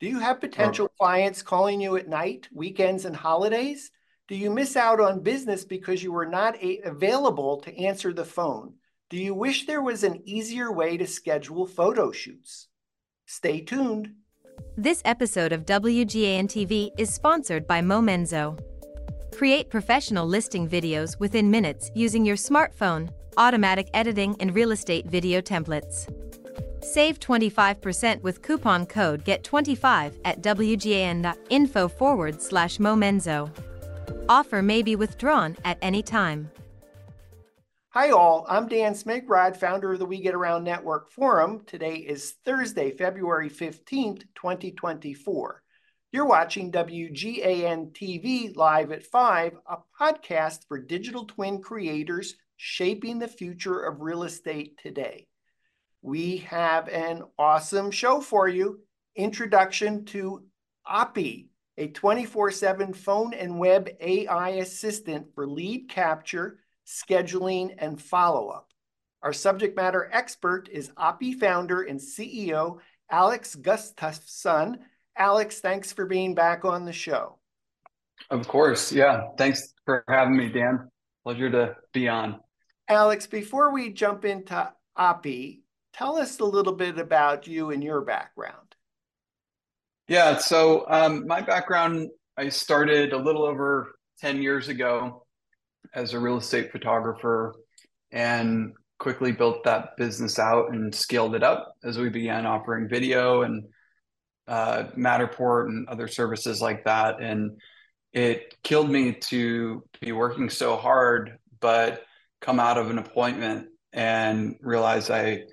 Do you have um, potential clients calling you at night, weekends, and holidays? Do you miss out on business because you were not available to answer the phone? Do you wish there was an easier way to schedule photo shoots? Stay tuned. This episode of WGAN TV is sponsored by Momenzo. Create professional listing videos within minutes using your smartphone, automatic editing, and real estate video templates. Save 25% with coupon code GET25 at WGAN.info forward slash Momenzo. Offer may be withdrawn at any time. Hi, all. I'm Dan Smigrod, founder of the We Get Around Network Forum. Today is Thursday, February 15th, 2024. You're watching WGAN TV live at 5, a podcast for digital twin creators shaping the future of real estate today. We have an awesome show for you. Introduction to Oppy, a 24 7 phone and web AI assistant for lead capture, scheduling, and follow up. Our subject matter expert is Oppy founder and CEO Alex Gustafson Alex, thanks for being back on the show. Of course. Yeah. Thanks for having me, Dan. Pleasure to be on. Alex, before we jump into Oppy, tell us a little bit about you and your background. Yeah. So, um, my background, I started a little over 10 years ago as a real estate photographer and quickly built that business out and scaled it up as we began offering video and uh, Matterport and other services like that. And it killed me to be working so hard, but come out of an appointment and realize I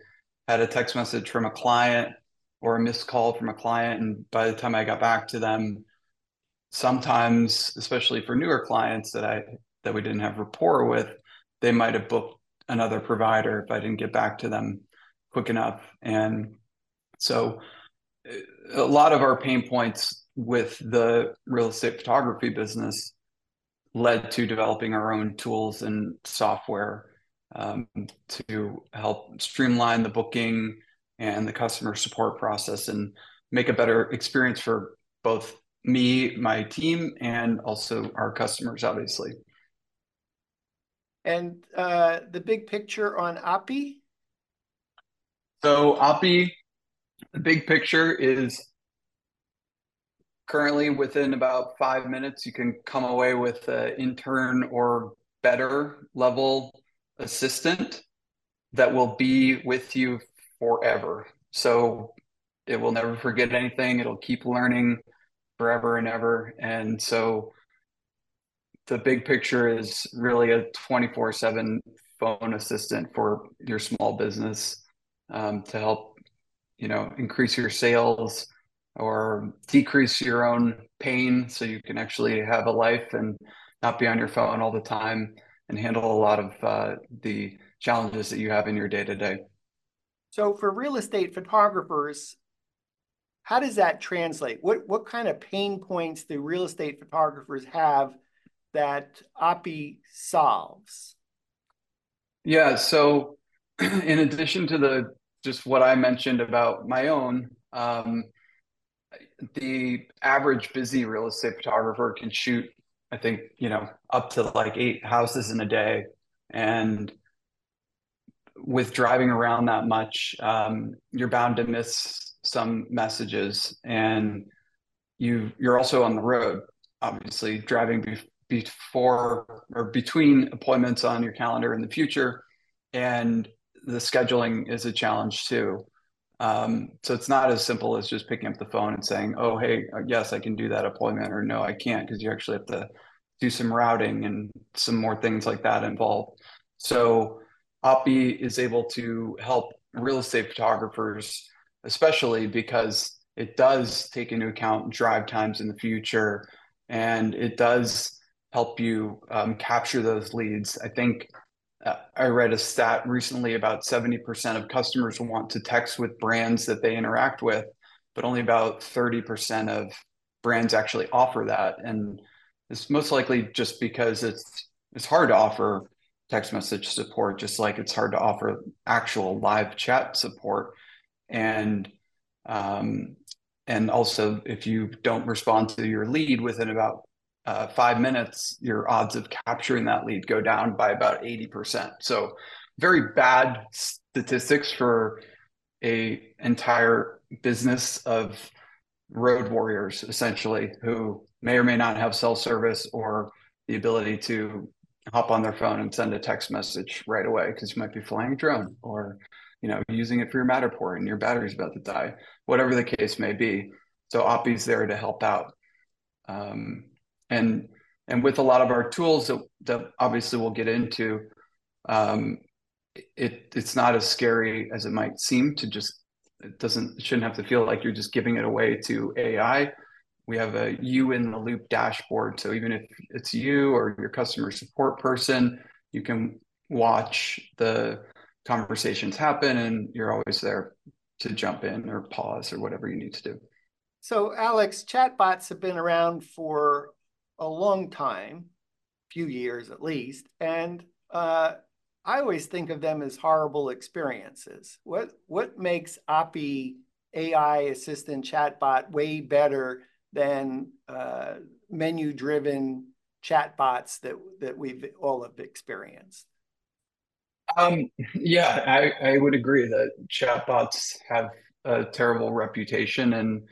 had a text message from a client or a missed call from a client. And by the time I got back to them, sometimes, especially for newer clients that I that we didn't have rapport with, they might have booked another provider if I didn't get back to them quick enough. And so eh, a lot of our pain points with the real estate photography business led to developing our own tools and software um, to help streamline the booking and the customer support process and make a better experience for both me, my team, and also our customers, obviously. And uh, the big picture on Oppy? So Oppy the big picture is currently within about five minutes, you can come away with an intern or better level assistant that will be with you forever. So it will never forget anything. It'll keep learning forever and ever. And so the big picture is really a 24 7 phone assistant for your small business um, to help you know increase your sales or decrease your own pain so you can actually have a life and not be on your phone all the time and handle a lot of uh, the challenges that you have in your day to day. So, for real estate photographers, how does that translate? What what kind of pain points do real estate photographers have that Oppy solves? Yeah, so in addition to the just what I mentioned about my own, um, the average busy real estate photographer can shoot, I think, you know, up to like eight houses in a day. And with driving around that much, um, you're bound to miss some messages. And you you're also on the road, obviously, driving be- before or between appointments on your calendar in the future. And the scheduling is a challenge too. Um, so it's not as simple as just picking up the phone and saying, "Oh, hey, uh, yes, I can do that appointment," or "No, I can't," because you actually have to do some routing and some more things like that involved. So Oppy is able to help real estate photographers, especially because it does take into account drive times in the future, and it does help you um, capture those leads. I think I read a stat recently about 70% of customers want to text with brands that they interact with, but only about 30% of brands actually offer that. And it's most likely just because it's it's hard to offer text message support, just like it's hard to offer actual live chat support. And um, and also if you don't respond to your lead within about uh, five minutes, your odds of capturing that lead go down by about 80%. So very bad statistics for a entire business of road warriors essentially who may or may not have cell service or the ability to hop on their phone and send a text message right away because you might be flying a drone or you know using it for your Matterport and your battery's about to die whatever the case may be so Oppy's there to help out um, and and with a lot of our tools that, that obviously we'll get into um, it it's not as scary as it might seem to just it doesn't it shouldn't have to feel like you're just giving it away to AI we have a you in the loop dashboard. So even if it's you or your customer support person, you can watch the conversations happen and you're always there to jump in or pause or whatever you need to do. So, Alex, chatbots have been around for a long time, few years at least, and uh, I always think of them as horrible experiences. What what makes Oppy AI assistant chatbot way better than uh, menu driven chatbots that that we've all have experienced. Um, yeah, I, I would agree that chatbots have a terrible reputation and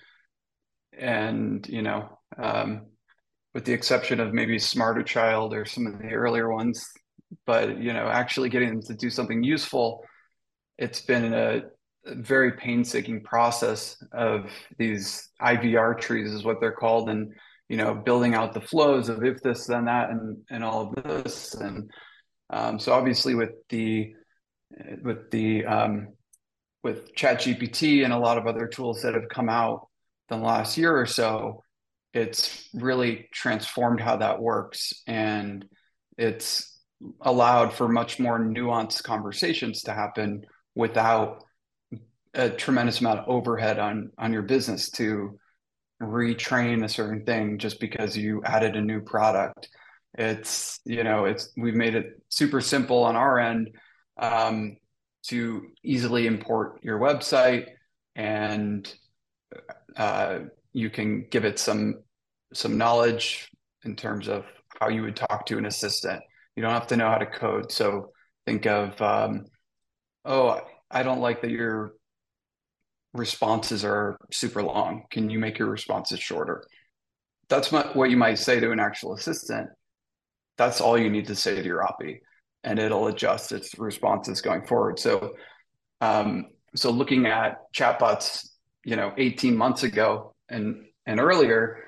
and you know um, with the exception of maybe SmarterChild or some of the earlier ones, but you know actually getting them to do something useful, it's been a very painstaking process of these IVR trees is what they're called, and you know building out the flows of if this then that and and all of this, and um, so obviously with the with the um, with ChatGPT and a lot of other tools that have come out in the last year or so, it's really transformed how that works, and it's allowed for much more nuanced conversations to happen without a tremendous amount of overhead on on your business to retrain a certain thing just because you added a new product. It's you know it's we've made it super simple on our end um, to easily import your website and uh, you can give it some some knowledge in terms of how you would talk to an assistant you don't have to know how to code so think of um, oh i don't like that you're responses are super long. Can you make your responses shorter? That's what you might say to an actual assistant. That's all you need to say to your Oppy, and it'll adjust its responses going forward. So, um, so looking at chatbots, you know, 18 months ago and and earlier,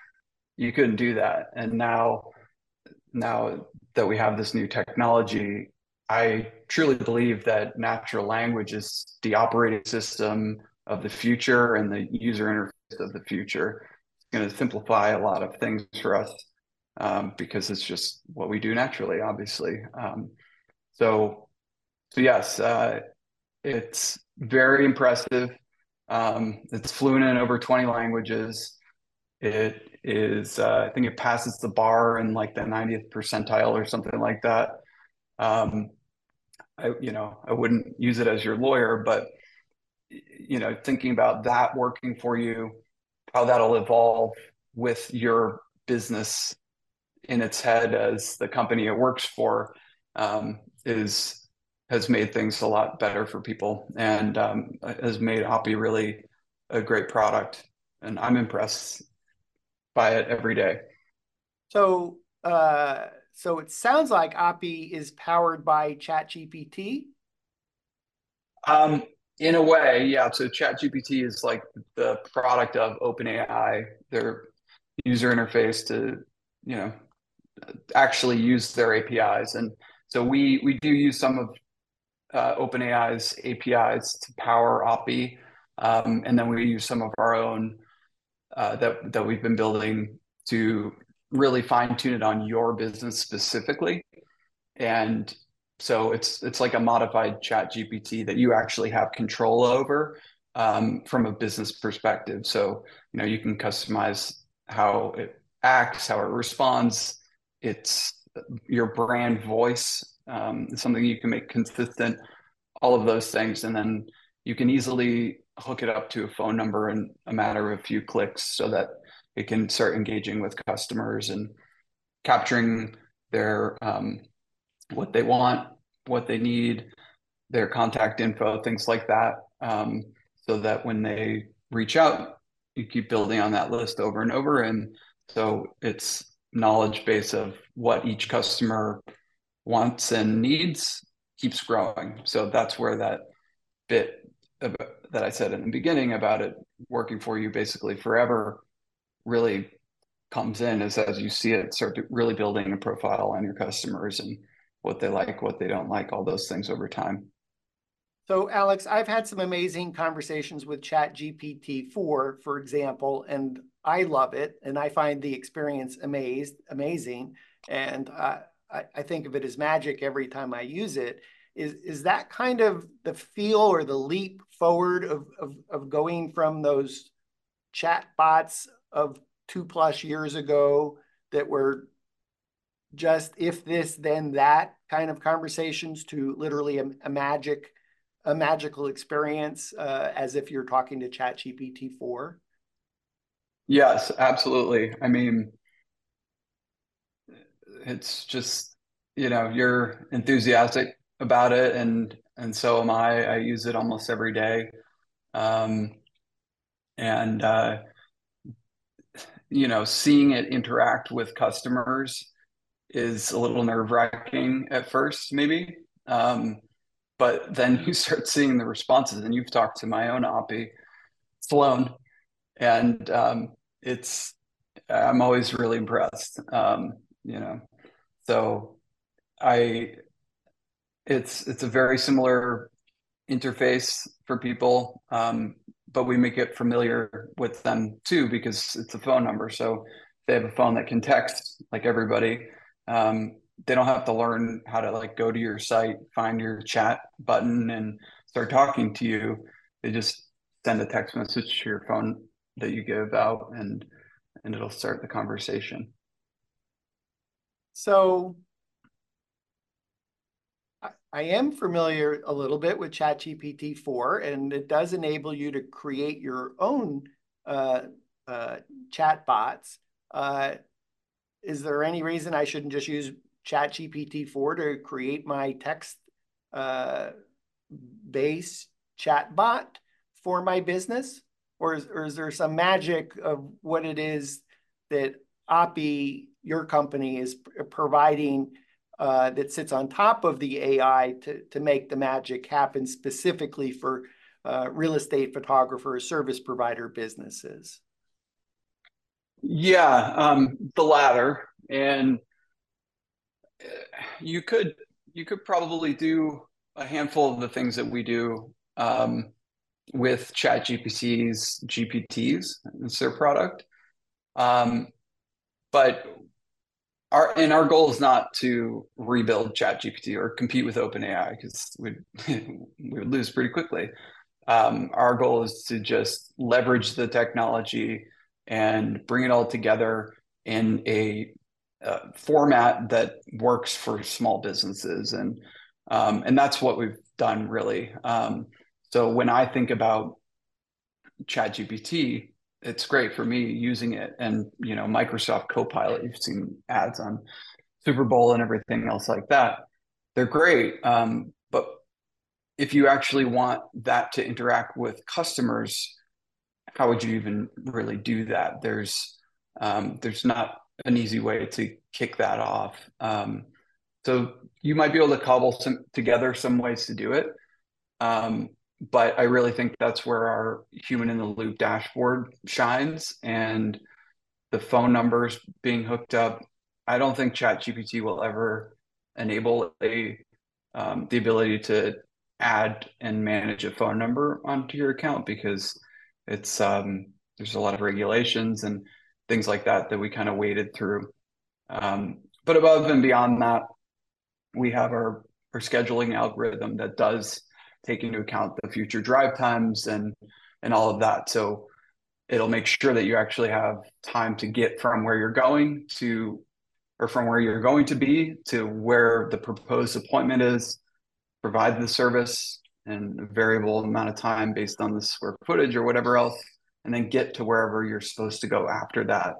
you couldn't do that. And now, now that we have this new technology, I truly believe that natural language is the operating system of the future and the user interface of the future. It's going to simplify a lot of things for us um, because it's just what we do naturally, obviously. Um, so, so yes, uh, it's very impressive. Um, it's fluent in over 20 languages. It is, uh, I think it passes the bar in like the 90th percentile or something like that. Um, I, you know, I wouldn't use it as your lawyer, but you know thinking about that working for you how that'll evolve with your business in its head as the company it works for um, is has made things a lot better for people and um, has made Oppy really a great product and I'm impressed by it every day. So uh, so it sounds like Oppy is powered by ChatGPT. Um, in a way, yeah. So ChatGPT is like the product of OpenAI, their user interface to, you know, actually use their APIs. And so we we do use some of uh, OpenAI's APIs to power Oppy, um, and then we use some of our own uh, that that we've been building to really fine tune it on your business specifically. And so it's it's like a modified ChatGPT that you actually have control over um, from a business perspective. So you know you can customize how it acts how it responds. It's your brand voice um, something you can make consistent all of those things. And then you can easily hook it up to a phone number in a matter of a few clicks so that it can start engaging with customers and capturing their um, what they want, what they need, their contact info, things like that, um, so that when they reach out, you keep building on that list over and over, and so it's knowledge base of what each customer wants and needs keeps growing. So that's where that bit that I said in the beginning about it working for you basically forever really comes in is as you see it start to really building a profile on your customers and what they like, what they don't like, all those things over time. So, Alex, I've had some amazing conversations with ChatGPT 4, for example, and I love it. And I find the experience amazed, amazing. And uh, I, I think of it as magic every time I use it. Is, is that kind of the feel or the leap forward of, of, of going from those chat bots of two plus years ago that were just if this then that kind of conversations to literally a, a magic a magical experience uh, as if you're talking to ChatGPT 4 yes absolutely i mean it's just you know you're enthusiastic about it and and so am i i use it almost every day um, and uh, you know seeing it interact with customers is a little nerve wracking at first, maybe. Um, but then you start seeing the responses, and you've talked to my own Oppy, Sloan, and um, it's I'm always really impressed. Um, you know, so I it's it's a very similar interface for people, um, but we make it familiar with them too because it's a phone number. So they have a phone that can text like everybody um, they don't have to learn how to like go to your site, find your chat button, and start talking to you. They just send a text message to your phone that you give out, and and it'll start the conversation. So I am familiar a little bit with ChatGPT 4, and it does enable you to create your own uh, uh, chat bots. Uh, is there any reason I shouldn't just use ChatGPT 4 to create my text uh, base chat bot for my business? Or is, or is there some magic of what it is that Oppy, your company, is providing uh, that sits on top of the AI to, to make the magic happen specifically for uh, real estate photographers, service provider businesses? Yeah, um, the latter, and uh, you could you could probably do a handful of the things that we do um, with ChatGPT's GPTs. It's their product, um, but our and our goal is not to rebuild ChatGPT or compete with OpenAI because we we would lose pretty quickly. Um, our goal is to just leverage the technology and bring it all together in a uh, format that works for small businesses and um, and that's what we've done really um, so when i think about ChatGPT it's great for me using it and you know microsoft copilot you've seen ads on super bowl and everything else like that they're great um, but if you actually want that to interact with customers how would you even really do that? There's um, there's not an easy way to kick that off. Um, so you might be able to cobble some together some ways to do it. But I really think that's where our human in the loop dashboard shines and the phone numbers being hooked up. I don't think ChatGPT will ever enable a um, the ability to add and manage a phone number onto your account because it's um, there's a lot of regulations and things like that that we kind of waded through. Um, but above and beyond that, we have our our scheduling algorithm that does take into account the future drive times and and all of that. So it'll make sure that you actually have time to get from where you're going to or from where you're going to be to where the proposed appointment is, provide the service and a variable amount of time based on the square footage or whatever else, and then get to wherever you're supposed to go after that.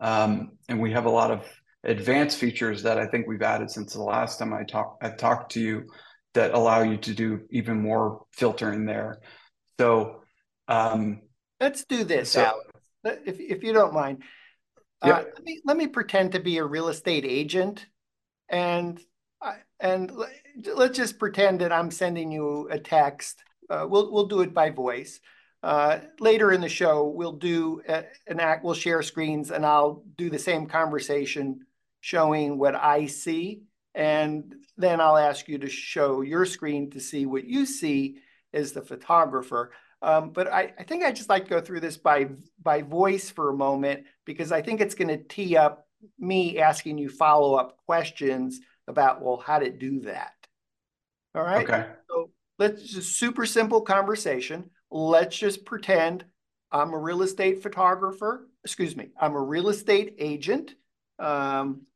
Um, and we have a lot of advanced features that I think we've added since the last time I talked I talked to you that allow you to do even more filtering there. So um, let's do this, so, Alex, if if you don't mind. Uh, let me let me pretend to be a real estate agent, and and let's just pretend that I'm sending you a text. Uh, we'll we'll do it by voice. Uh, later in the show, we'll do a, an act. We'll share screens, and I'll do the same conversation, showing what I see, and then I'll ask you to show your screen to see what you see as the photographer. Um, but I, I think I'd just like to go through this by by voice for a moment because I think it's going to tee up me asking you follow up questions about well how to do that. All right. Okay. So let's just super simple conversation. Let's just pretend I'm a real estate photographer. Excuse me. I'm a real estate agent. Um,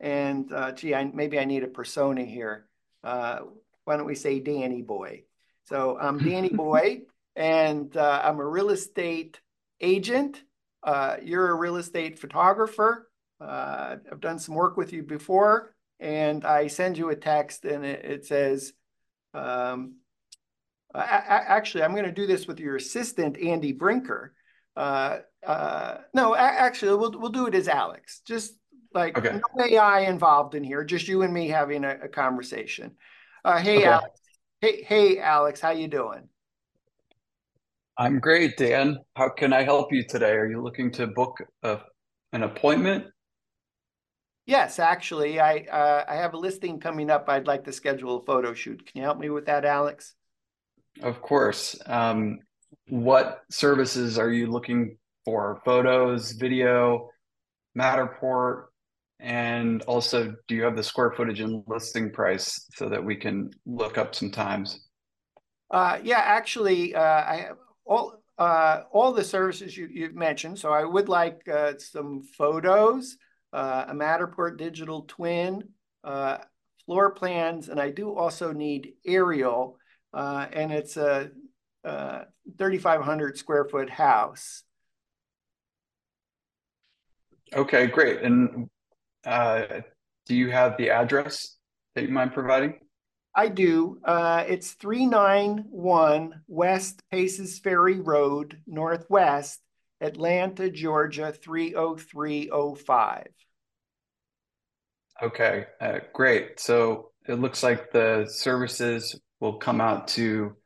and uh, gee, I, maybe I need a persona here. Uh, why don't we say Danny Boy? So I'm Danny Boy and uh, I'm a real estate agent. Uh, you're a real estate photographer. Uh, I've done some work with you before, and I send you a text, and it, it says, um, I, I, actually, I'm going to do this with your assistant, Andy Brinker. Uh, uh, no, actually, we'll we'll do it as Alex. Just like okay. no AI involved in here, just you and me having a, a conversation. Uh, hey, okay. Alex. Hey, hey, Alex, how you doing? I'm great, Dan. How can I help you today? Are you looking to book a, an appointment? Yes, actually, I uh, I have a listing coming up. I'd like to schedule a photo shoot. Can you help me with that, Alex? Of course. Um, what services are you looking for? Photos, video, Matterport, and also, do you have the square footage and listing price so that we can look up some times? Uh, yeah, actually, uh, I have all uh, all the services you, you've mentioned. So I would like uh, some photos, uh, a Matterport digital twin, uh, floor plans, and I do also need aerial, uh, and it's a, a uh, 3,500 square foot house. Okay, great. And do you have the address that you mind providing? I do. Uh, it's 391 West Paces Ferry Road, Northwest, Atlanta, Georgia, 30305. Okay, uh, great. So it looks like the services will come out to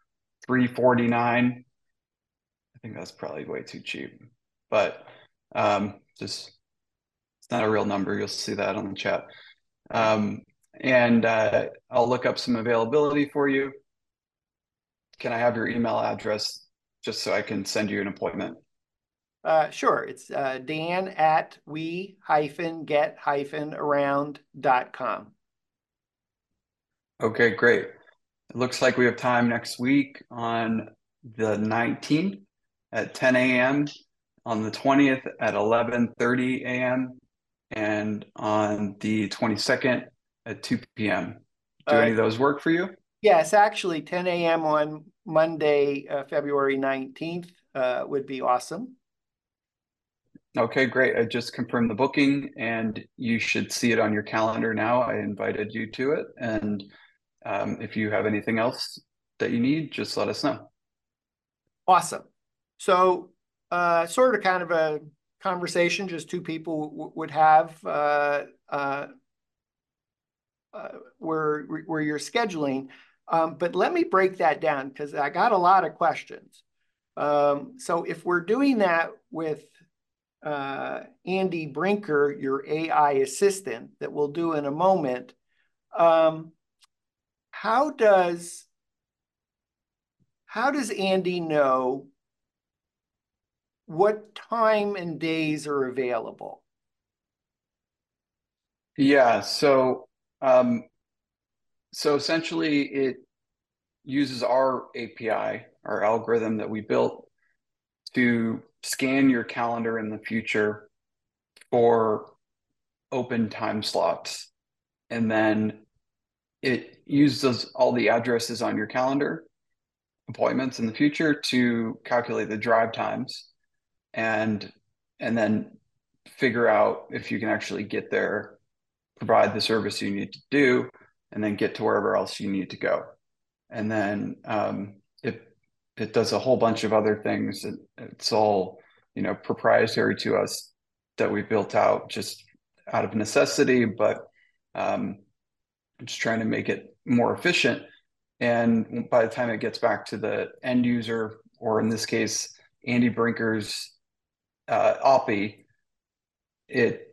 349. I think that's probably way too cheap, but um, just it's not a real number. You'll see that on the chat. Um, and uh, I'll look up some availability for you. Can I have your email address just so I can send you an appointment? Uh, sure. It's uh, dan at we hyphen get hyphen around.com. Okay, great. It looks like we have time next week on the 19th at 10 a.m., on the 20th at 11.30 a.m., and on the 22nd at 2 p.m. Do uh, any of those work for you? Yes, actually, 10 a.m. on Monday, uh, February 19th uh, would be awesome. Okay, great. I just confirmed the booking and you should see it on your calendar now. I invited you to it. And um, if you have anything else that you need, just let us know. Awesome. So, uh, sort of kind of a conversation just two people would have. Uh, uh, uh, where where you're scheduling. Um, but let me break that down because I got a lot of questions. Um, so if we're doing that with uh, Andy Brinker, your AI assistant that we'll do in a moment, um, how does how does Andy know what time and days are available? Yeah, so um, so essentially, it uses our API, our algorithm that we built to scan your calendar in the future for open time slots. And then it uses all the addresses on your calendar appointments in the future to calculate the drive times and and then figure out if you can actually get there, provide the service you need to do, and then get to wherever else you need to go. And then um, it it does a whole bunch of other things. It, it's all you know proprietary to us that we built out just out of necessity, but um, just trying to make it more efficient. And by the time it gets back to the end user, or in this case, Andy Brinker's uh, Oppy, it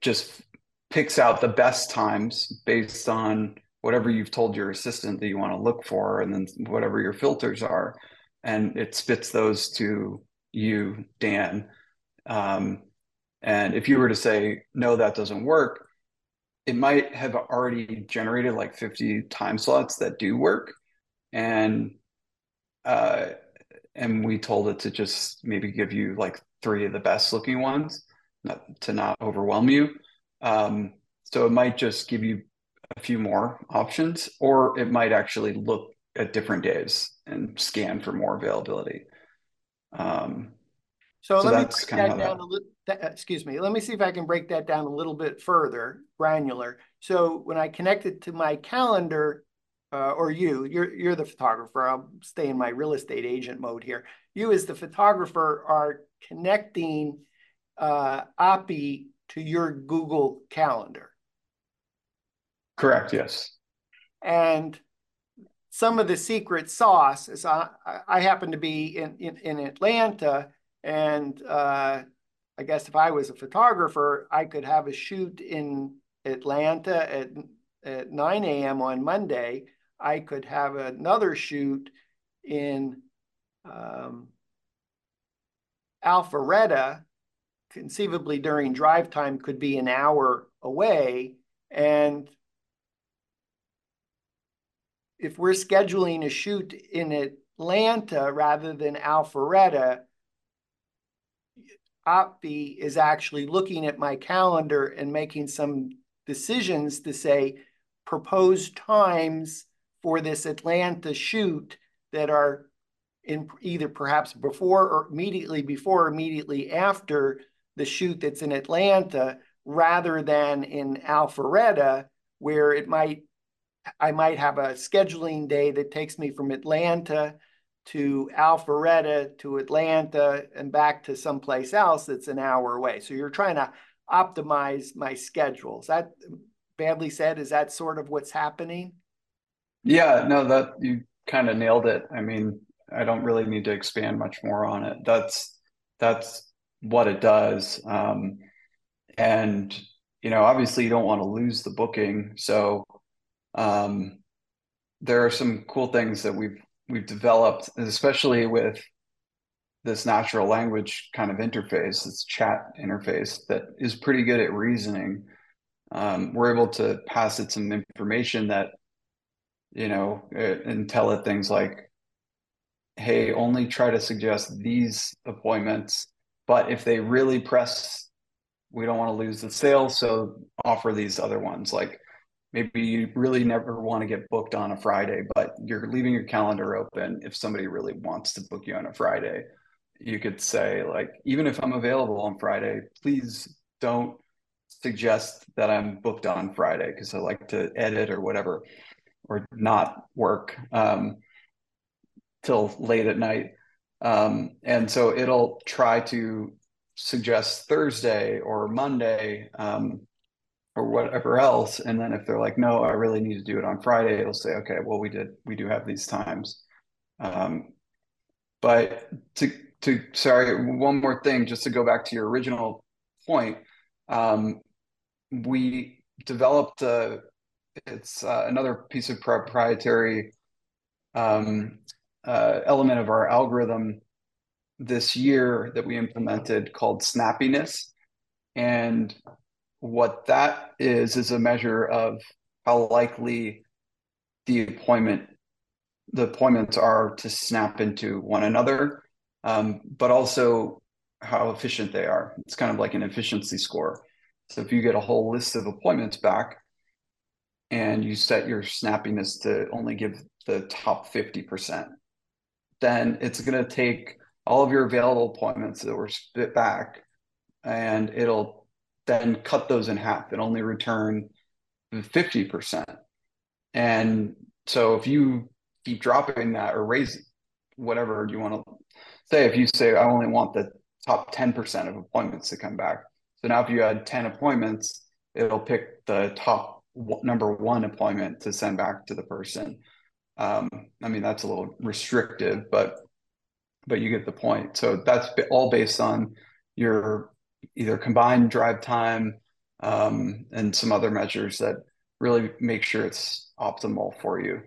just picks out the best times based on whatever you've told your assistant that you want to look for, and then whatever your filters are, and it spits those to you, Dan. Um, and if you were to say no, that doesn't work, it might have already generated like 50 time slots that do work, and uh, and we told it to just maybe give you like three of the best looking ones not, to not overwhelm you. Um, so it might just give you a few more options, or it might actually look at different days and scan for more availability. Um, so, so, let me break that down that... a little. Excuse me. Let me see if I can break that down a little bit further, granular. So when I connect it to my calendar, uh, or you, you're you're the photographer. I'll stay in my real estate agent mode here. You, as the photographer, are connecting uh, to your Google Calendar. Correct. Yes. And some of the secret sauce is I, I happen to be in, in, in Atlanta, and uh, I guess if I was a photographer, I could have a shoot in Atlanta at, at 9 a.m. on Monday. I could have another shoot in um, Alpharetta conceivably during drive time could be an hour away. And if we're scheduling a shoot in Atlanta rather than Alpharetta, Oppy is actually looking at my calendar and making some decisions to say proposed times for this Atlanta shoot that are in either perhaps before or immediately before or immediately after the shoot that's in Atlanta rather than in Alpharetta, where it might I might have a scheduling day that takes me from Atlanta to Alpharetta to Atlanta and back to someplace else that's an hour away. So you're trying to optimize my schedule. Is that badly said? Is that sort of what's happening? Yeah, no, that you kind of nailed it. I mean, I don't really need to expand much more on it. That's that's what it does. Um, and you know, obviously, you don't want to lose the booking. So um, there are some cool things that we've we've developed, especially with this natural language kind of interface, this chat interface that is pretty good at reasoning. Um, we're able to pass it some information that you know uh, and tell it things like hey only try to suggest these appointments but if they really press, we don't want to lose the sale, so offer these other ones. Like maybe you really never want to get booked on a Friday, but you're leaving your calendar open. If somebody really wants to book you on a Friday, you could say like, even if I'm available on Friday, please don't suggest that I'm booked on Friday because I like to edit or whatever, or not work um, till late at night. Um, and so it'll try to suggest Thursday or Monday um, or whatever else. And then if they're like, no, I really need to do it on Friday, it'll say, okay, well, we did, we do have these times. Um, but to, to, sorry, one more thing, just to go back to your original point. Um, we developed a, it's uh, another piece of proprietary um, uh, element of our algorithm this year that we implemented called snappiness. And what that is, is a measure of how likely the appointment the appointments are to snap into one another, um, but also how efficient they are. It's kind of like an efficiency score. So if you get a whole list of appointments back and you set your snappiness to only give the top 50%, then it's going to take all of your available appointments that were spit back and it'll then cut those in half and only return 50%. And so if you keep dropping that or raise whatever you want to say, if you say, I only want the top 10% of appointments to come back. So now if you had 10 appointments, it'll pick the top number one appointment to send back to the person. Um, I mean, that's a little restrictive, but but you get the point. So that's all based on your either combined drive time um, and some other measures that really make sure it's optimal for you.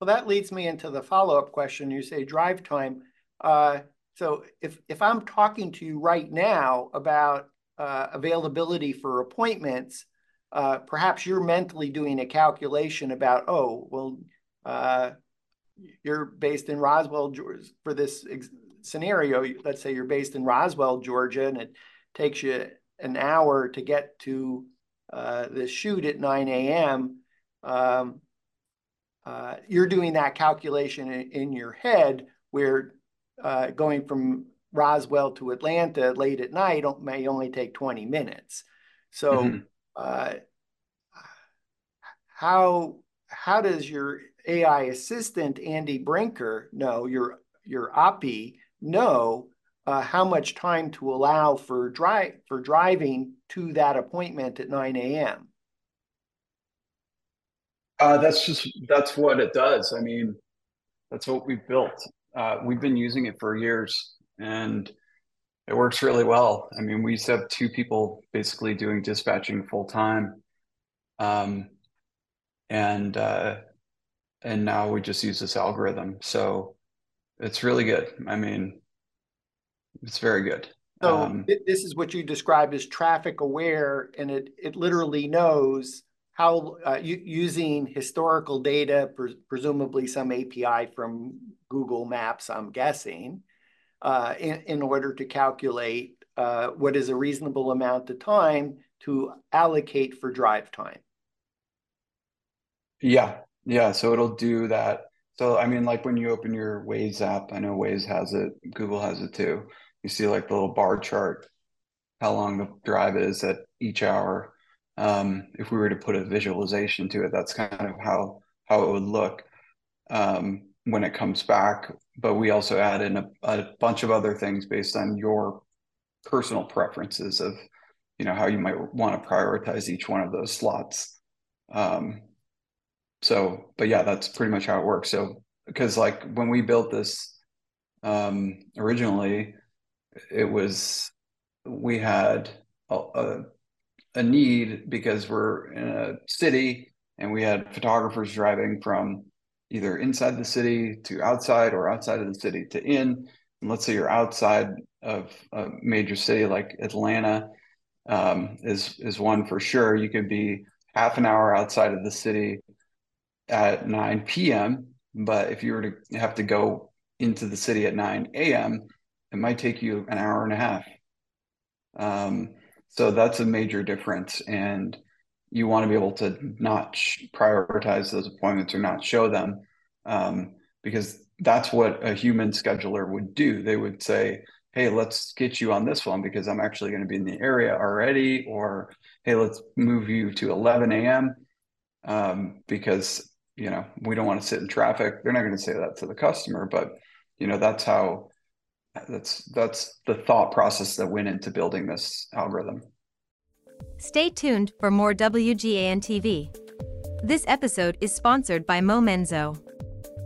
Well, that leads me into the follow-up question. You say drive time. Uh, so if if I'm talking to you right now about uh, availability for appointments, uh, perhaps you're mentally doing a calculation about, oh, well, uh, you're based in Roswell, Georgia, for this scenario. Let's say you're based in Roswell, Georgia, and it takes you an hour to get to uh, the shoot at 9 a.m. Um, uh, you're doing that calculation in, in your head where uh, going from Roswell to Atlanta late at night may only take 20 minutes. So, mm-hmm. Uh, how how does your AI assistant Andy Brinker know your your API know uh, how much time to allow for drive for driving to that appointment at 9 a.m. Uh, that's just that's what it does. I mean, that's what we've built. Uh, we've been using it for years, and it works really well. I mean, we used to have two people basically doing dispatching full time, um, and uh, and now we just use this algorithm. So it's really good. I mean, it's very good. So um, this is what you described as traffic aware, and it it literally knows how uh, using historical data, pres presumably some API from Google Maps, I'm guessing, uh, in, in order to calculate uh, what is a reasonable amount of time to allocate for drive time. Yeah, yeah. So it'll do that. So I mean, like when you open your Waze app, I know Waze has it, Google has it too. You see like the little bar chart, how long the drive is at each hour. Um, if we were to put a visualization to it, that's kind of how how it would look um, when it comes back. But we also add in a, a bunch of other things based on your personal preferences of you know how you might want to prioritize each one of those slots. Um, so but yeah that's pretty much how it works. So because like when we built this um, originally it was we had a, a, a need because we're in a city and we had photographers driving from either inside the city to outside or outside of the city to in. And let's say you're outside of a major city like Atlanta um, is is one for sure. You could be half an hour outside of the city at 9 p.m. But if you were to have to go into the city at 9 a.m., it might take you an hour and a half. Um, so that's a major difference. And you want to be able to not prioritize those appointments or not show them um, because that's what a human scheduler would do. They would say, hey, let's get you on this one because I'm actually going to be in the area already, or hey, let's move you to 11 a.m. Um, because you know we don't want to sit in traffic. They're not going to say that to the customer, but you know that's how that's that's the thought process that went into building this algorithm. Stay tuned for more WGAN TV. This episode is sponsored by Momenzo.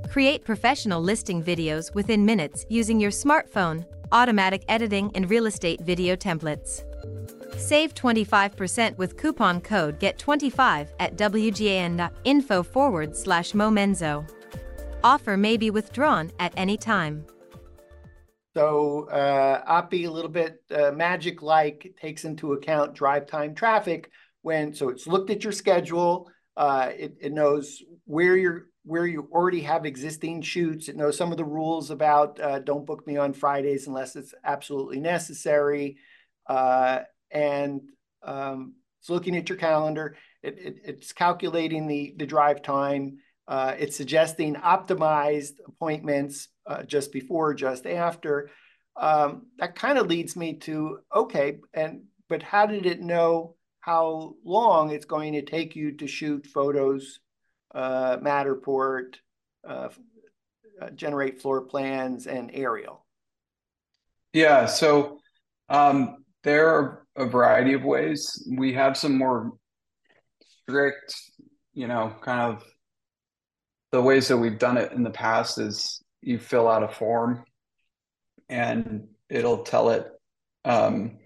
Create professional listing videos within minutes using your smartphone, automatic editing, and real estate video templates. Save 25% with coupon code GET25 at WGAN.info forward slash Momenzo. Offer may be withdrawn at any time. So uh, a little bit uh, magic-like, takes into account drive time traffic when, so it's looked at your schedule, uh, it, it knows where you're where you already have existing shoots. It knows some of the rules about uh, don't book me on Fridays unless it's absolutely necessary. Uh, and um, it's looking at your calendar. It, it, it's calculating the, the drive time. Uh, it's suggesting optimized appointments uh, just before, just after. Um, that kind of leads me to okay, and but how did it know how long it's going to take you to shoot photos, uh, Matterport, uh, uh, generate floor plans, and aerial? Yeah, so um, there are a variety of ways. We have some more strict, you know, kind of the ways that we've done it in the past is you fill out a form and it'll tell it um,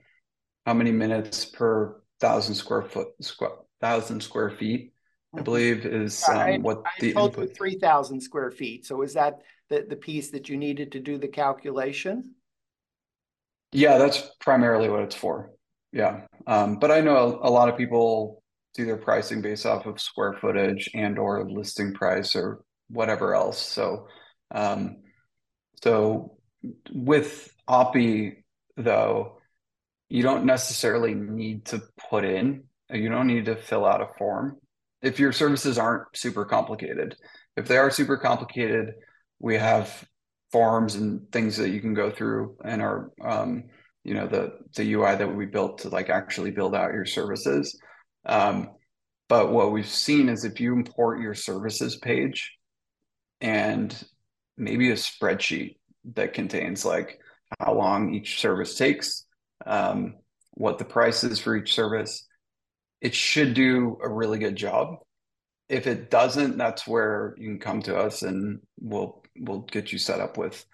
how many minutes per thousand square foot square thousand square feet i mm-hmm. believe is um, I, what I the told input... 3000 square feet. So is that the, the piece that you needed to do the calculation? Yeah that's primarily what it's for. Yeah. Um, but i know a, a lot of people do their pricing based off of square footage and or listing price or whatever else. So um, so with Oppy though you don't necessarily need to put in you don't need to fill out a form. If your services aren't super complicated if they are super complicated we have forms and things that you can go through and our um, you know the the ui that we built to like actually build out your services. Um, but what we've seen is if you import your services page and maybe a spreadsheet that contains like how long each service takes um, what the price is for each service. It should do a really good job. If it doesn't, that's where you can come to us and we'll we'll get you set up with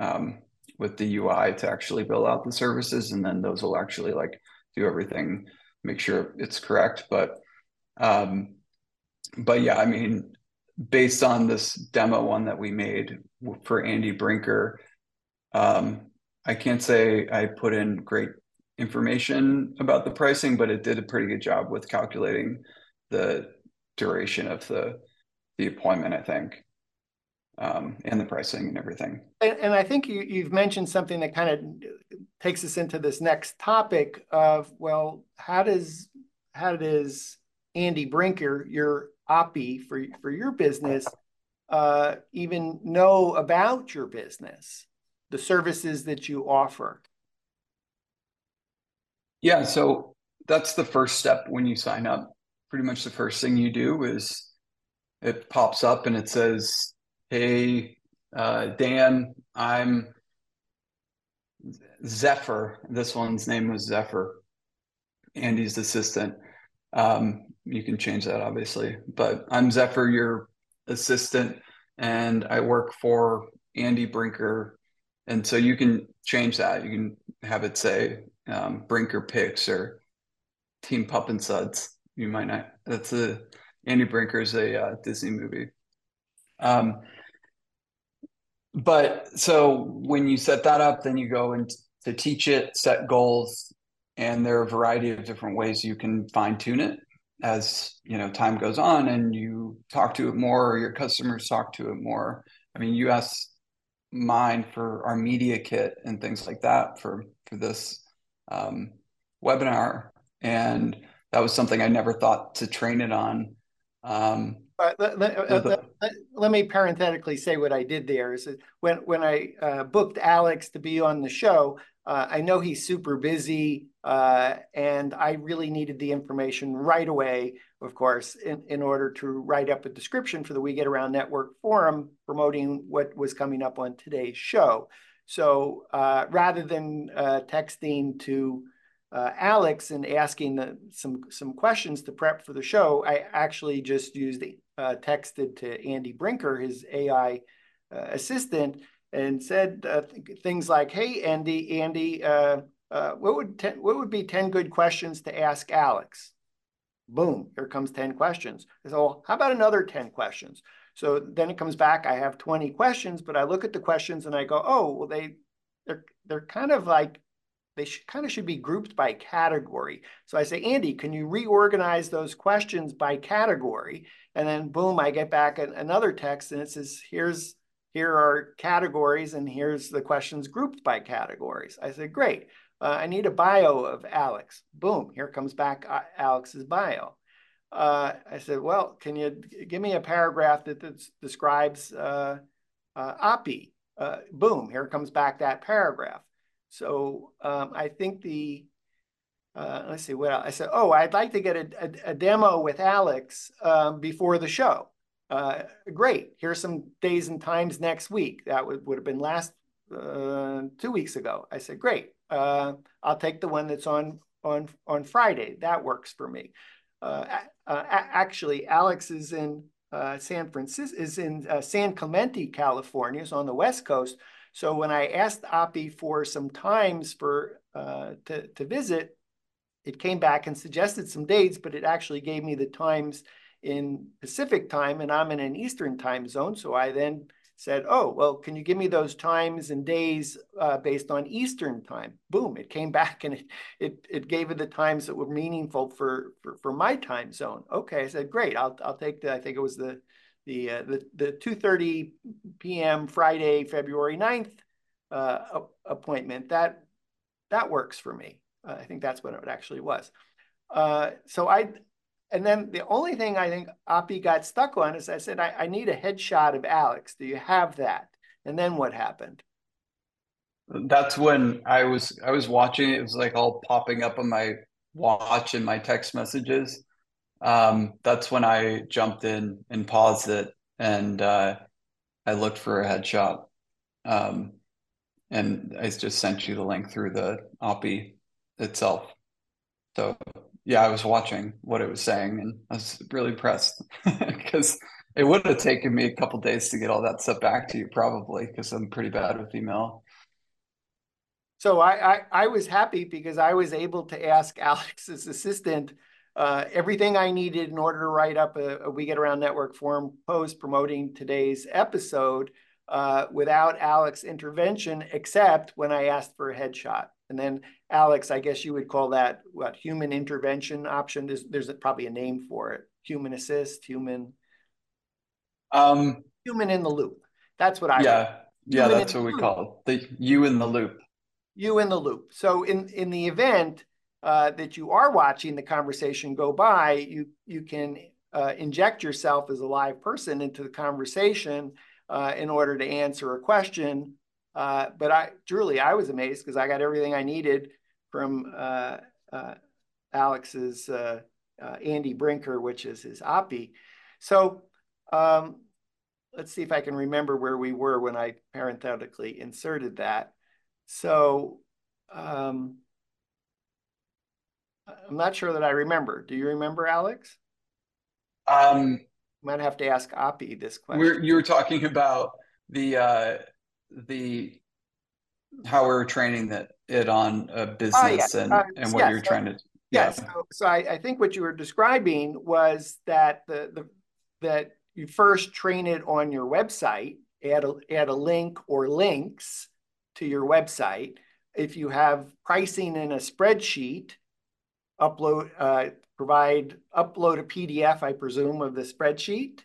um, with the UI to actually build out the services, and then those will actually like do everything, make sure it's correct. But um, but yeah, I mean, based on this demo one that we made for Andy Brinker, um, I can't say I put in great information about the pricing, but it did a pretty good job with calculating the duration of the the appointment, I think, um, and the pricing and everything. And, and I think you, you've mentioned something that kind of takes us into this next topic of well, how does how does Andy Brinker, your Oppy for for your business, uh, even know about your business? the services that you offer? Yeah, so that's the first step when you sign up. Pretty much the first thing you do is it pops up and it says, Hey, uh, Dan, I'm Zephyr. This one's name was Zephyr, Andy's assistant. Um, you can change that obviously, but I'm Zephyr, your assistant, and I work for Andy Brinker and so you can change that. You can have it say um, Brinker Picks or Team Pup and Suds. You might not. That's a Andy Brinker is a uh, Disney movie. Um, but so when you set that up, then you go and to teach it, set goals, and there are a variety of different ways you can fine tune it as you know time goes on and you talk to it more or your customers talk to it more. I mean, you ask mine for our media kit and things like that for for this um, webinar, and that was something I never thought to train it on. Um, let, let, uh, let, let, me parenthetically say what I did there is when when I uh, booked Alex to be on the show, uh, I know he's super busy, uh, and I really needed the information right away, of course, in, in order to write up a description for the We Get Around Network forum promoting what was coming up on today's show. So uh, rather than uh, texting to uh, Alex and asking the, some some questions to prep for the show, I actually just used uh, texted to Andy Brinker, his AI assistant, and said uh, th things like, "Hey, Andy, Andy, uh, uh, what would ten, what would be ten good questions to ask Alex?" Boom! Here comes ten questions. I said, "Well, how about another ten questions?" So then it comes back. I have twenty questions, but I look at the questions and I go, "Oh, well, they they're they're kind of like." They should, kind of should be grouped by category. So I say, Andy, can you reorganize those questions by category? And then boom, I get back an, another text and it says, here's here are categories and here's the questions grouped by categories. I said, great. Uh, I need a bio of Alex. Boom, here comes back uh, Alex's bio. Uh, I said, well, can you give me a paragraph that describes uh, uh, Oppy? uh, boom, here comes back that paragraph. So um, I think the, let's see what else. I said, oh, I'd like to get a, a, a demo with Alex um, before the show. Uh, great. Here's some days and times next week. That would, would have been last uh, two weeks ago. I said, great. Uh, I'll take the one that's on on on Friday. That works for me. Uh, uh, actually, Alex is in uh, San Francisco, is in San Clemente, California, is on the West Coast. So when I asked Oppy for some times for to to visit, it came back and suggested some dates, but it actually gave me the times in Pacific time, and I'm in an Eastern time zone. So I then said, oh, well, can you give me those times and days uh, based on Eastern time? Boom, it came back and it, it, it gave it the times that were meaningful for, for, for my time zone. Okay, I said, great, I'll, I'll take the, I think it was the, the, uh, the, the 2.30 p.m. Friday, February 9th uh, appointment. That, that works for me. Uh, I think that's what it actually was. Uh, so I, and then the only thing I think Oppy got stuck on is I said, I, I need a headshot of Alex. Do you have that? And then what happened? That's when I was I was watching it. It was like all popping up on my watch and my text messages. Um, that's when I jumped in and paused it and uh, I looked for a headshot. Um, and I just sent you the link through the Oppy itself. So yeah, I was watching what it was saying and I was really impressed because it would have taken me a couple days to get all that stuff back to you, probably because I'm pretty bad with email. So I, I, I was happy because I was able to ask Alex's assistant uh, everything I needed in order to write up a, a We Get Around Network forum post promoting today's episode uh, without Alex intervention, except when I asked for a headshot. And then Alex, I guess you would call that what human intervention option. There's there's probably a name for it. Human assist, human um human in the loop. That's what I Yeah. Yeah, that's what we loop. call it. The you in the loop. You in the loop. So in in the event uh, that you are watching the conversation go by, you you can uh, inject yourself as a live person into the conversation uh, in order to answer a question uh, but I truly, I was amazed because I got everything I needed from uh, uh, Alex's uh, uh, Andy Brinker, which is his Oppy. So um, let's see if I can remember where we were when I parenthetically inserted that. So um, I'm not sure that I remember. Do you remember, Alex? Um, might have to ask Oppy this question. you were talking about the uh, the how we're training that it on a oh, business and, uh, and what yes, you're trying to yes yeah. so, so I, I, think what you were describing was that the, the that you first train it on your website add a, add a link or links to your website if you have pricing in a spreadsheet upload uh, provide upload a pdf i presume of the spreadsheet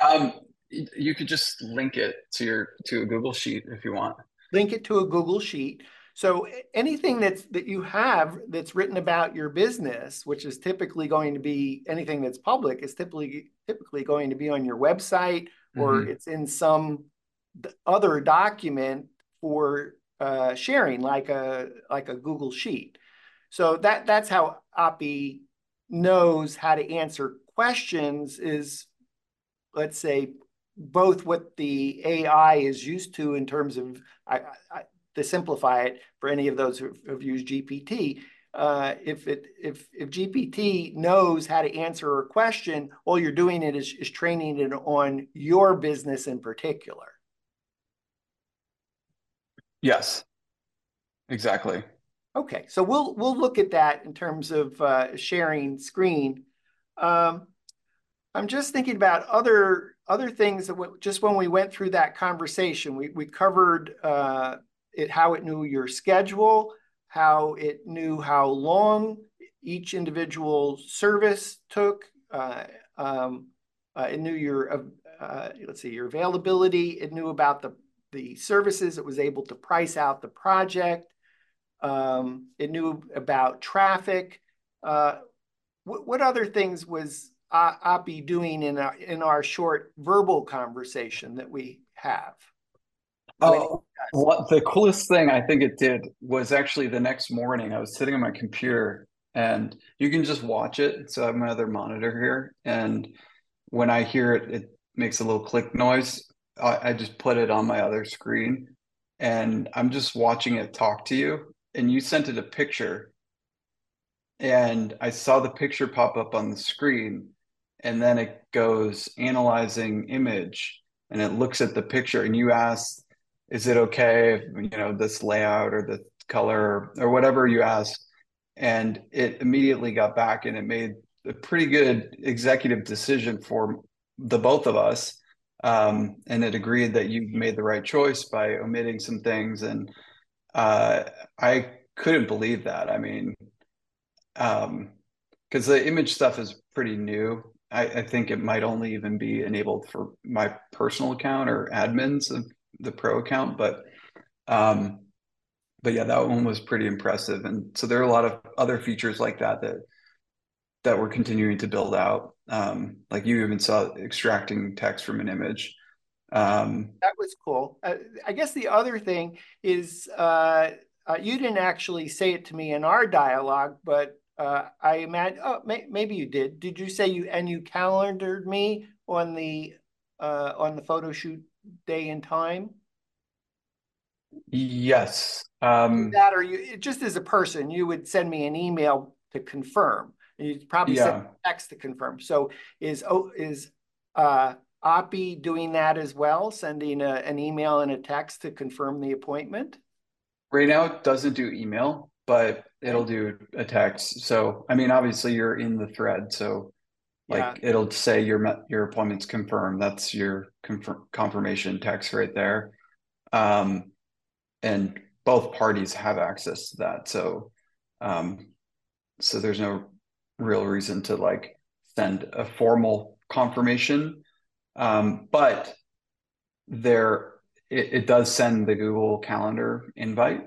um, you could just link it to your to a Google Sheet if you want. Link it to a Google Sheet. So anything that's that you have that's written about your business, which is typically going to be anything that's public, is typically typically going to be on your website or mm-hmm. it's in some other document for uh, sharing, like a like a Google Sheet. So that that's how Oppy knows how to answer questions. Is let's say both what the AI is used to in terms of, I, I, to simplify it for any of those who have used GPT, uh, if it if if GPT knows how to answer a question, all you're doing it is, is training it on your business in particular. Yes, exactly. Okay, so we'll we'll look at that in terms of uh, sharing screen. Um, I'm just thinking about other other things that just when we went through that conversation, we, we covered uh, it, how it knew your schedule, how it knew how long each individual service took. Uh, um, uh, it knew your, uh, uh, let's see, your availability. It knew about the, the services. It was able to price out the project. Um, it knew about traffic. Uh, what, what other things was Oppy doing in our, in our short verbal conversation that we have? Oh, what the coolest thing I think it did was actually the next morning I was sitting on my computer and you can just watch it. So I have my other monitor here, and when I hear it, it makes a little click noise. I, I just put it on my other screen, and I'm just watching it talk to you. And you sent it a picture, and I saw the picture pop up on the screen, and then it goes analyzing image, and it looks at the picture, and you ask "Is it okay if you know this layout or the color or whatever you asked?" and it immediately got back and it made a pretty good executive decision for the both of us um, and it agreed that you made the right choice by omitting some things and uh, i couldn't believe that i mean because um, the image stuff is pretty new I, I, think it might only even be enabled for my personal account or admins of the pro account but um, but yeah, that one was pretty impressive. And so there are a lot of other features like that that that we're continuing to build out. Um, like you even saw extracting text from an image. Um, that was cool. Uh, I guess the other thing is uh, uh, you didn't actually say it to me in our dialogue, but uh, I imagine. Oh, may, maybe you did. Did you say you and you calendared me on the uh, on the photo shoot day and time? Yes. Um, that or you just as a person, you would send me an email to confirm. And you'd probably yeah. send text to confirm. So is oh is uh Oppy doing that as well, sending a, an email and a text to confirm the appointment? Right now it doesn't do email, but it'll do a text. So I mean, obviously you're in the thread, so like yeah. it'll say your your appointment's confirmed. That's your confirm, confirmation text right there. Um, and both parties have access to that. So, um, so there's no real reason to like send a formal confirmation. Um, but there, it, it does send the Google Calendar invite.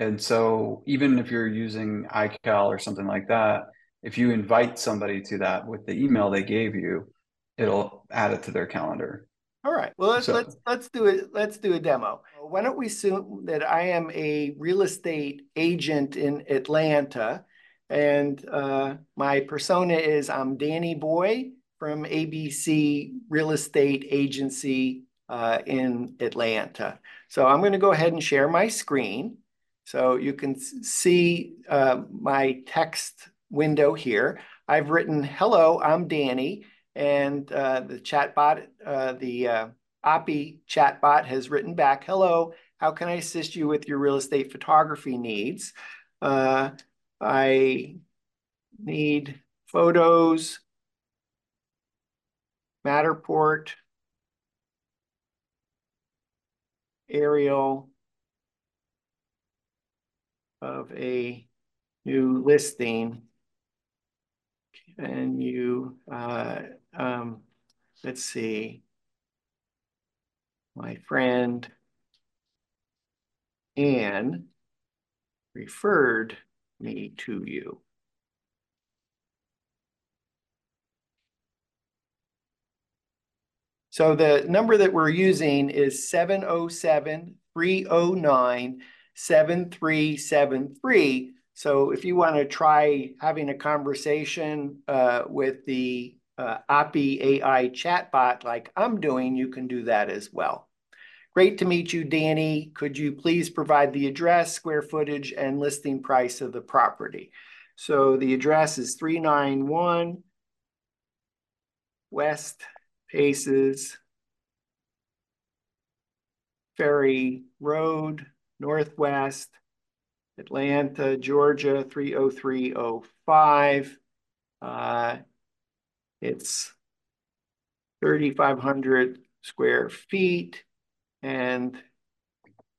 And so even if you're using iCal or something like that, if you invite somebody to that with the email they gave you, it'll add it to their calendar. All right. Well, let's so, let's let's do it. Let's do a demo. Why don't we assume that I am a real estate agent in Atlanta, and uh, my persona is I'm Danny Boy from ABC Real Estate Agency uh, in Atlanta. So I'm going to go ahead and share my screen, so you can see uh, my text window here. I've written, "Hello, I'm Danny." and uh, the chatbot, uh, the uh, Oppy chatbot has written back, hello, how can I assist you with your real estate photography needs? Uh, I need photos, Matterport, aerial of a new listing. And you uh, um, let's see, my friend Anne referred me to you. So the number that we're using is 707 309 7373. So if you want to try having a conversation uh, with the uh, AI chatbot like I'm doing, you can do that as well. Great to meet you, Danny. Could you please provide the address, square footage, and listing price of the property? So the address is 391 West Paces Ferry Road, Northwest, Atlanta, Georgia, 30305. Uh, it's 3,500 square feet and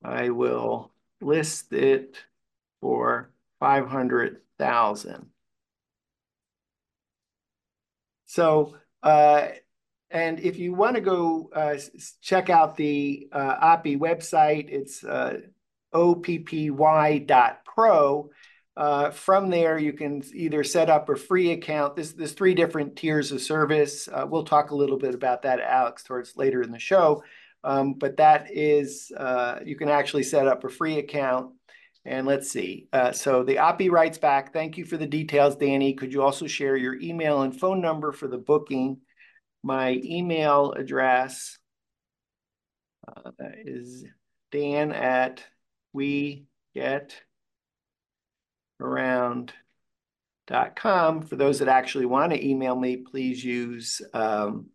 I will list it for 500,000. So, uh, and if you want to go uh, check out the uh, Oppy website, it's uh, oppy.pro. Uh, from there, you can either set up a free account. There's, there's three different tiers of service. Uh, we'll talk a little bit about that, Alex, towards later in the show. Um, but that is, uh, you can actually set up a free account. And let's see. Uh, so the Oppy writes back, thank you for the details, Danny. Could you also share your email and phone number for the booking? My email address uh, is dan at we get around.com. For those that actually want to email me, please use um,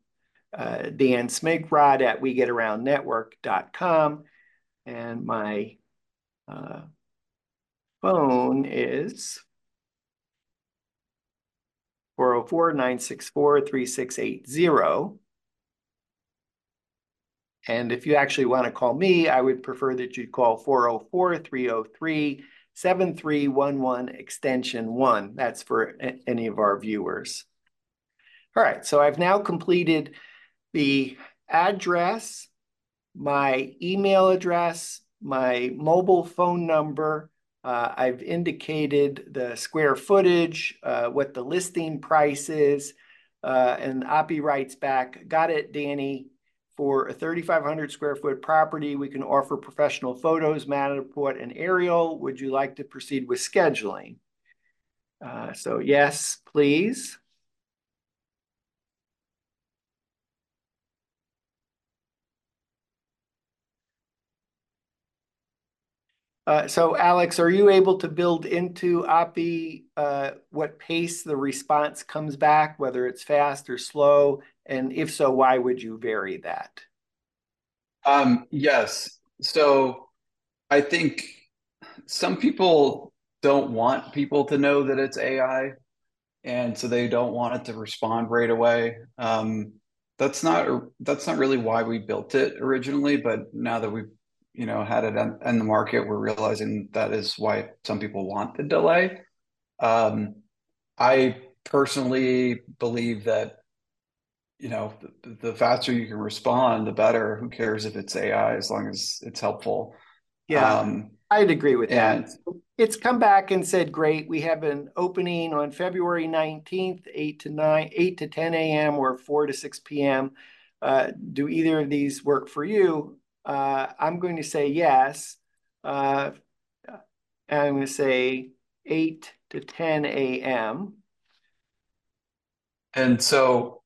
uh, Dan Smigrod at we get around network.com. And my uh, phone is 404 964 3680. And if you actually want to call me, I would prefer that you call 404 303 7311 extension 1. That's for any of our viewers. All right, so I've now completed the address, my email address, my mobile phone number. Uh, I've indicated the square footage, uh, what the listing price is, uh, and Oppy writes back, got it, Danny. For a 3,500 square foot property, we can offer professional photos, Matterport, and aerial. Would you like to proceed with scheduling? Uh, so yes, please. Uh, so Alex, are you able to build into Oppy uh, what pace the response comes back, whether it's fast or slow? And if so, why would you vary that? Um, yes. So I think some people don't want people to know that it's AI, and so they don't want it to respond right away. Um, that's not that's not really why we built it originally, but now that we've you know had it in the market, we're realizing that is why some people want the delay. Um, I personally believe that you know the, the, faster you can respond, the better. Who cares if it's AI as long as it's helpful? Yeah, um, I'd agree with and, that. It's come back and said, "Great, we have an opening on February nineteenth, eight to nine, eight to ten a.m. or four to six p.m." Uh, do either of these work for you? Uh, I'm going to say yes. Uh, I'm going to say 8 to 10 a.m. And so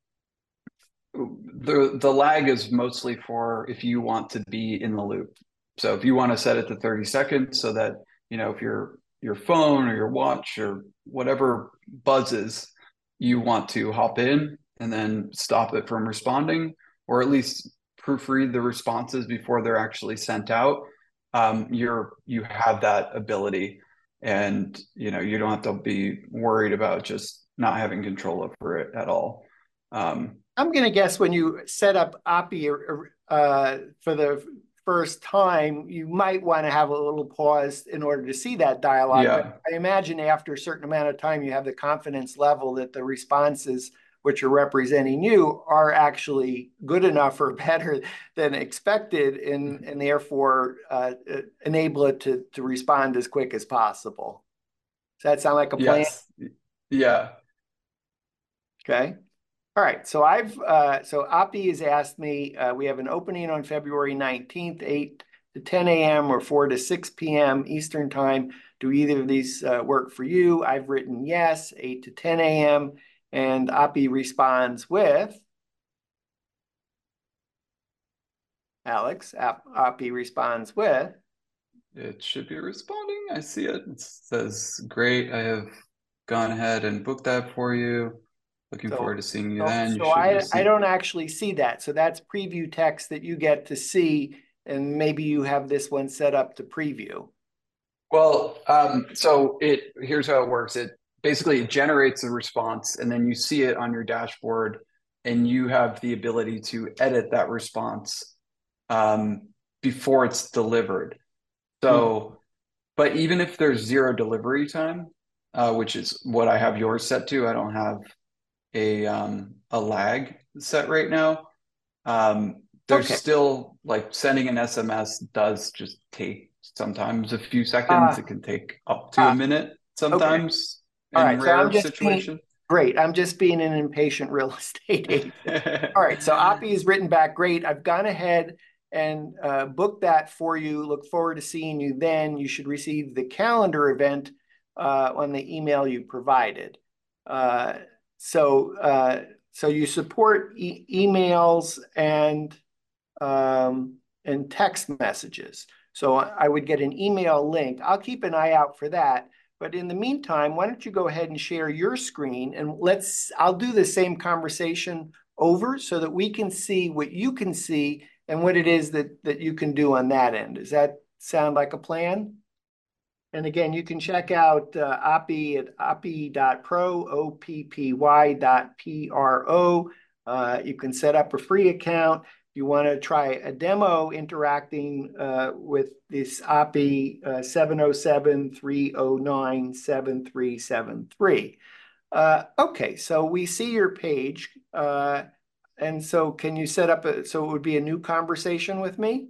the the lag is mostly for if you want to be in the loop. So if you want to set it to 30 seconds so that, you know, if your your phone or your watch or whatever buzzes, you want to hop in and then stop it from responding, or at least proofread the responses before they're actually sent out, um, you're you have that ability, and you know you don't have to be worried about just not having control over it at all. Um, I'm going to guess when you set up Oppy uh, for the first time, you might want to have a little pause in order to see that dialogue. Yeah. But I imagine after a certain amount of time, you have the confidence level that the responses which are representing you are actually good enough or better than expected and, mm-hmm. and therefore uh, uh, enable it to, to respond as quick as possible. Does that sound like a plan? Yes. Yeah. Okay. All right. So I've, uh, so Oppy has asked me, uh, we have an opening on February 19th, 8 to 10 a.m. or 4 to 6 p.m. Eastern time. Do either of these uh, work for you? I've written yes, 8 to 10 a.m. And Oppy responds with, Alex, Oppy responds with, it should be responding. I see it. It says, great. I have gone ahead and booked that for you. Looking so, forward to seeing you so, then. So I, I don't actually see that. So that's preview text that you get to see. And maybe you have this one set up to preview. Well, um, so it here's how it works. It basically it generates a response and then you see it on your dashboard and you have the ability to edit that response um, before it's delivered so mm. but even if there's zero delivery time uh, which is what i have yours set to i don't have a um, a lag set right now um, there's okay. still like sending an sms does just take sometimes a few seconds uh, it can take up to uh, a minute sometimes okay. in right, rare so situations. Being, great. I'm just being an impatient real estate agent. All right. So Oppy is written back. Great. I've gone ahead and uh, booked that for you. Look forward to seeing you then. You should receive the calendar event uh, on the email you provided. So, uh, so you support e emails and um, and text messages. So I would get an email link. I'll keep an eye out for that. But in the meantime, why don't you go ahead and share your screen and let's, I'll do the same conversation over so that we can see what you can see and what it is that, that you can do on that end. Does that sound like a plan? And again, you can check out uh, Oppy at oppy.pro, O-P-P-Y dot P-R-O. Uh, you can set up a free account you want to try a demo interacting uh, with this uh, 707-309-7373. Uh, okay, so we see your page. Uh, and so can you set up a, so it would be a new conversation with me?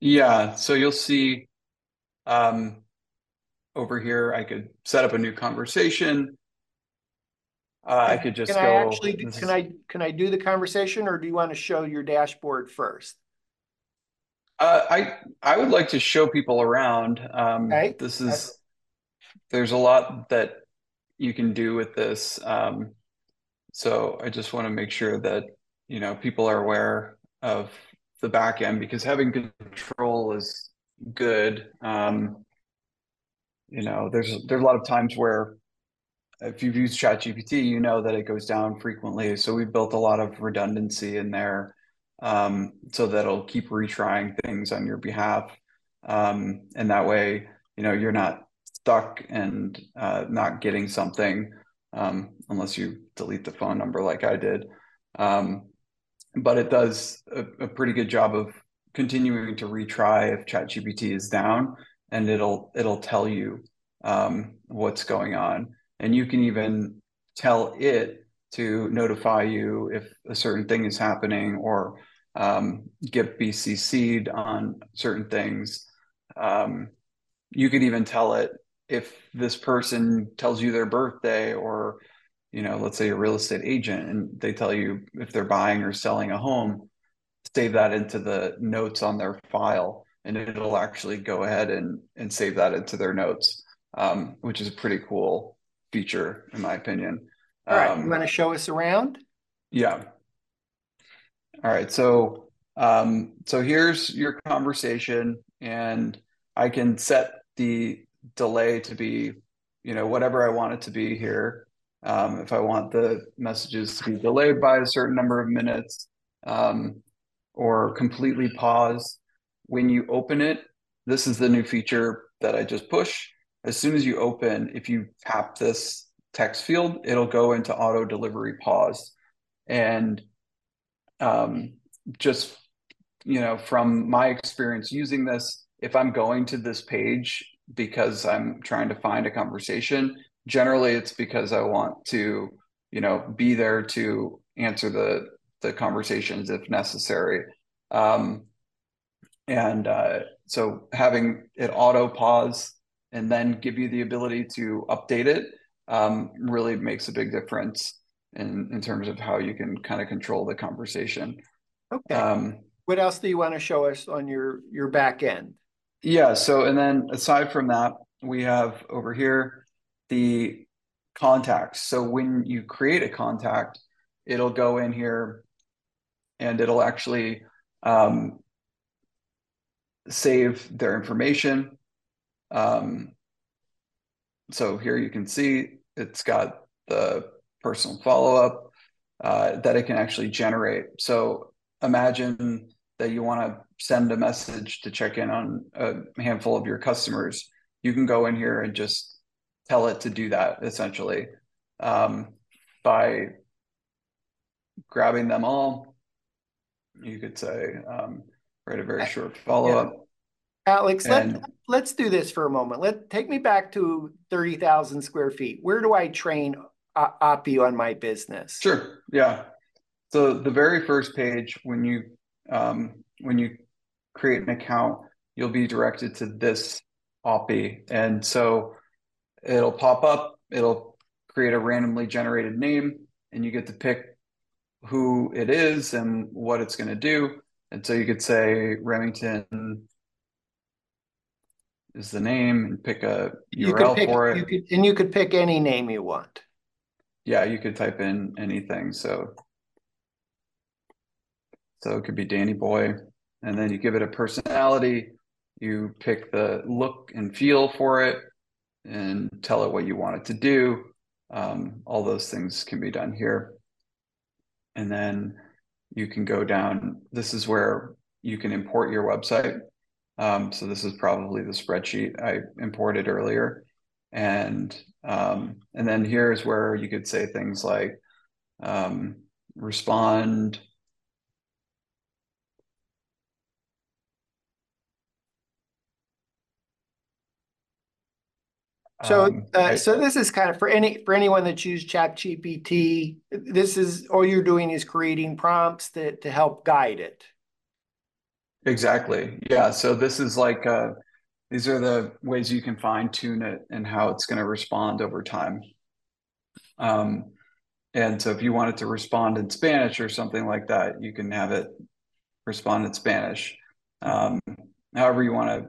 Yeah, so you'll see um, over here, I could set up a new conversation. Uh, I could just can go. I actually do, can I can I do the conversation, or do you want to show your dashboard first? Uh, I I would like to show people around. Um, okay. This is there's a lot that you can do with this. Um, so I just want to make sure that you know people are aware of the back end because having control is good. Um, you know, there's there's a lot of times where if you've used ChatGPT, you know that it goes down frequently. So we built a lot of redundancy in there um, so that it'll keep retrying things on your behalf. Um, and that way, you know, you're not stuck and uh, not getting something um, unless you delete the phone number like I did. Um, but it does a, a, pretty good job of continuing to retry if ChatGPT is down, and it'll it'll tell you um, what's going on and you can even tell it to notify you if a certain thing is happening or um, get BCC'd on certain things. Um, you can even tell it if this person tells you their birthday or you know let's say a real estate agent and they tell you if they're buying or selling a home save that into the notes on their file and it'll actually go ahead and and save that into their notes um, which is a pretty cool feature, in my opinion. All right, um, you want to show us around? Yeah. All right, so um, so here's your conversation, and I can set the delay to be, you know, whatever I want it to be here. Um, if I want the messages to be delayed by a certain number of minutes, um, or completely pause when you open it. This is the new feature that I just push. as soon as you open, if you tap this text field, it'll go into auto delivery pause. And um, just, you know, from my experience using this, if I'm going to this page because I'm trying to find a conversation, generally it's because I want to, you know, be there to answer the the conversations if necessary. Um, and uh, so having it auto pause and then give you the ability to update it um, really makes a big difference in, in terms of how you can kind of control the conversation. Okay. Um, what else do you want to show us on your your back end? Yeah. So, and then aside from that, we have over here the contacts. So when you create a contact, it'll go in here and it'll actually um, save their information um, so here you can see it's got the personal follow-up uh, that it can actually generate. So imagine that you want to send a message to check in on a handful of your customers. You can go in here and just tell it to do that essentially um, by grabbing them all. You could say, um, write a very short follow-up. Yeah. Alex, and, let, let's do this for a moment. Let take me back to 30,000 square feet. Where do I train Oppy on my business? Sure. Yeah. So the very first page, when you um, when you create an account, you'll be directed to this Oppy. And so it'll pop up, it'll create a randomly generated name, and you get to pick who it is and what it's going to do. And so you could say Remington is the name and pick a You URL pick, for it. you could, and you could pick any name you want. Yeah, you could type in anything. So so it could be Danny Boy, and then you give it a personality. You pick the look and feel for it, and tell it what you want it to do. Um, all those things can be done here, and then you can go down. This is where you can import your website. Um, so this is probably the spreadsheet I imported earlier, and um, and then here's where you could say things like um, respond So, Um, uh, I- so this is kind of for any for anyone that used ChatGPT. This is all you're doing is creating prompts that to help guide it. Exactly. Yeah. So this is like uh, these are the ways you can fine tune it and how it's going to respond over time. Um, and so if you want it to respond in Spanish or something like that, you can have it respond in Spanish. Um, however you want to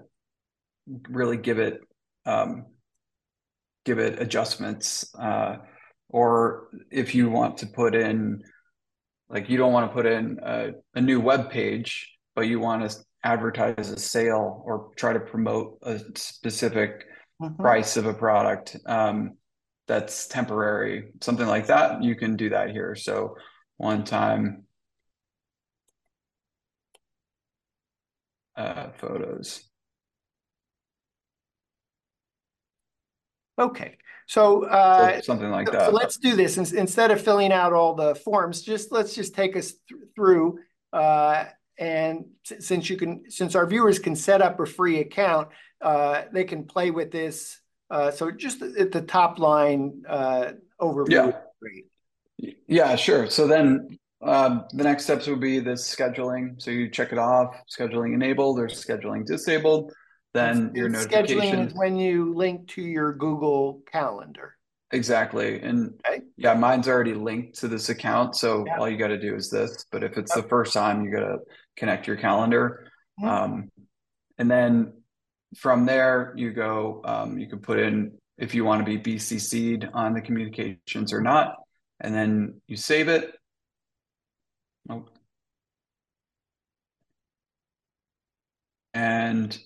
really give it um, give it adjustments. Uh, or if you want to put in like you don't want to put in a, a new web page but you want to advertise a sale or try to promote a specific Mhm. price of a product um, that's temporary, something like that, you can do that here. So one time uh, photos. Okay, so uh, So something like so that. let's do this instead of filling out all the forms. Just let's just take us th- through. Uh, and since you can, since our viewers can set up a free account, uh, they can play with this. Uh, so just at the top line uh, overview. Yeah. great. Yeah, sure. So then um, the next steps would be this scheduling. So you check it off, scheduling enabled or scheduling disabled. Then your notification. Scheduling is when you link to your Google Calendar. Exactly. And Okay. yeah, mine's already linked to this account. So Yeah. all you got to do is this. But if it's the first time, you got to connect your calendar. Mhm. Um, and then from there, you go, um, you can put in if you want to be BCC'd on the communications or not. And then you save it. Oh. And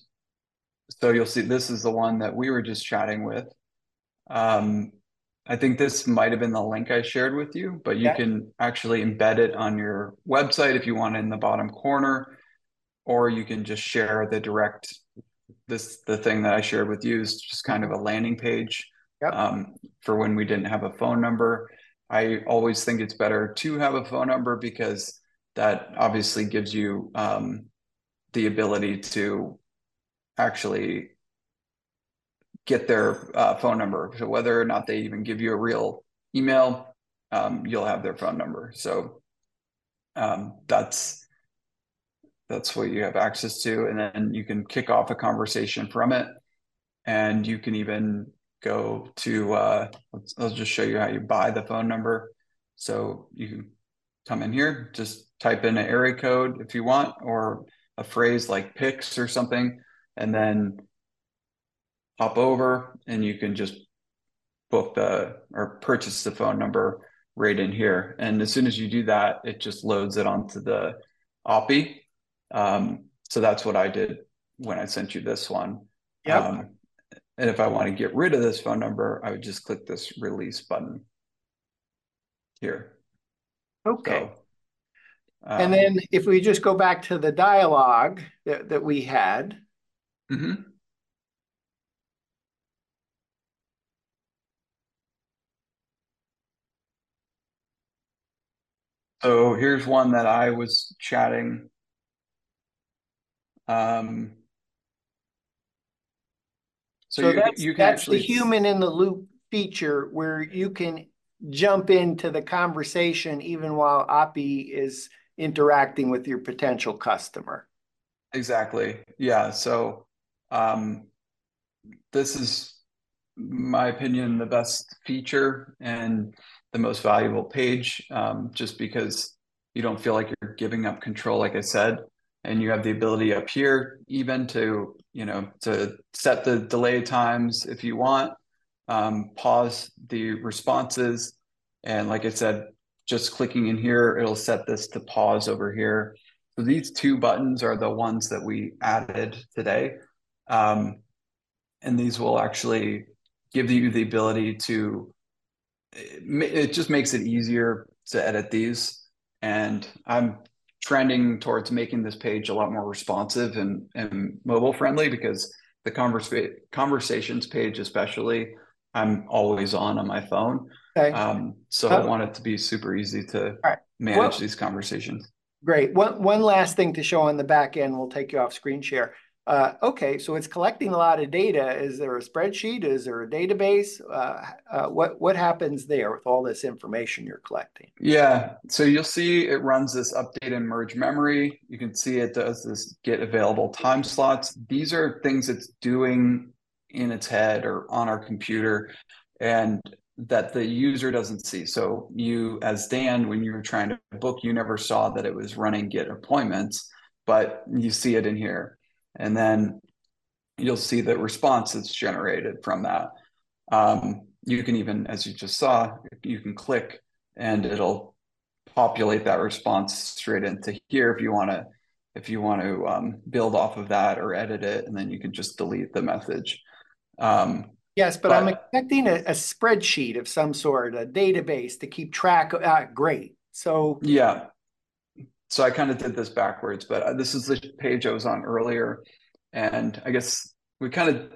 so you'll see this is the one that we were just chatting with. Um, I think this might have been the link I shared with you, but you Yeah. can actually embed it on your website if you want in the bottom corner, or you can just share the direct this the thing that I shared with you is just kind of a landing page Yep. um, for when we didn't have a phone number. I always think it's better to have a phone number because that obviously gives you um, the ability to actually get their uh, phone number. So whether or not they even give you a real email, um, you'll have their phone number. So um, that's that's what you have access to, and then you can kick off a conversation from it, and you can even go to. Uh, let's, I'll just show you how you buy the phone number. So you can come in here, just type in an area code if you want, or a phrase like "pix" or something, and then hop over and you can just book the or purchase the phone number right in here. And as soon as you do that, it just loads it onto the Oppy. Um, so that's what I did when I sent you this one. Yep. Um, and if I want to get rid of this phone number, I would just click this release button here. Okay. So, And um, then if we just go back to the dialogue that, that we had, mhm. So here's one that I was chatting. Um, so, so you, that's, you can that's actually the human in the loop feature where you can jump into the conversation even while Oppy is interacting with your potential customer. exactly yeah. So um, this is my opinion, the best feature and the most valuable page, um, just because you don't feel like you're giving up control, like I said, and you have the ability up here even to you know to set the delay times if you want, um, pause the responses, and like I said, just clicking in here, it'll set this to pause over here. So these two buttons are the ones that we added today. Um, and these will actually give you the ability to it just makes it easier to edit these. And i'm trending towards making this page a lot more responsive and, and mobile friendly because the conversa- conversations page especially i'm always on on my phone. Okay. um, so uh, i want it to be super easy to right. manage well, these conversations. great. One, one last thing to show on the back end we'll take you off screen share uh, okay, so it's collecting a lot of data. Is there a spreadsheet? Is there a database? Uh, uh, what what happens there with all this information you're collecting? Yeah, so you'll see it runs this update and merge memory. You can see it does this get available time slots. These are things it's doing in its head or on our computer, and that the user doesn't see. So you, as Dan, when you were trying to book, you never saw that it was running get appointments, but you see it in here and then you'll see the response that's generated from that. Um, you can even, as you just saw, you can click and it'll populate that response straight into here if you want to if you want to um, build off of that or edit it, and then you can just delete the message. Um, yes, but, but, I'm expecting a, a, spreadsheet of some sort, a database to keep track of. Uh, great. So yeah, so I kind of did this backwards, but uh, this is the page I was on earlier. And I guess we kind of,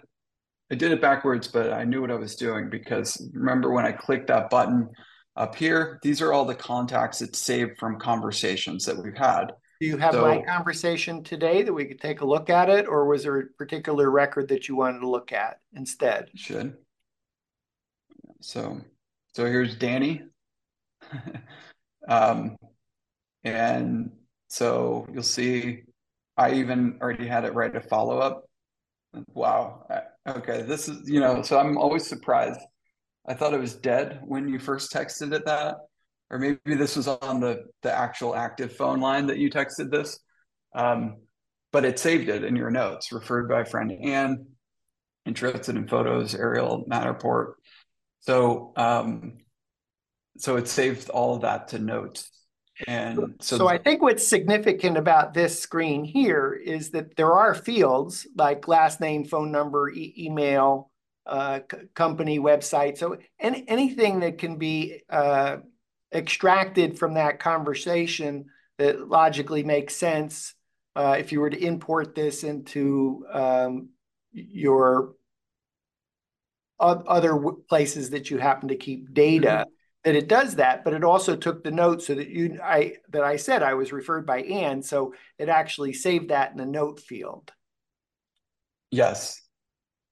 I did it backwards, but I knew what I was doing because remember when I clicked that button up here, these are all the contacts that saved from conversations that we've had. Do you have so, my conversation today that we could take a look at it, or was there a particular record that you wanted to look at instead? Should. So, so here's Danny. um, and so you'll see, I even already had it write a follow up. Wow. Okay. This is, you know, so I'm always surprised. I thought it was dead when you first texted it that, or maybe this was on the, the actual active phone line that you texted this. Um, but it saved it in your notes, referred by friend Anne, interested in photos, aerial Matterport. So, um, so it saved all of that to notes and so, so I think what's significant about this screen here is that there are fields like last name, phone number, e email, uh, company website. So any, anything that can be uh, extracted from that conversation that logically makes sense uh, if you were to import this into um, your other places that you happen to keep data. That it does that, but it also took the note so that you I that I said I was referred by Anne, so it actually saved that in the note field. Yes.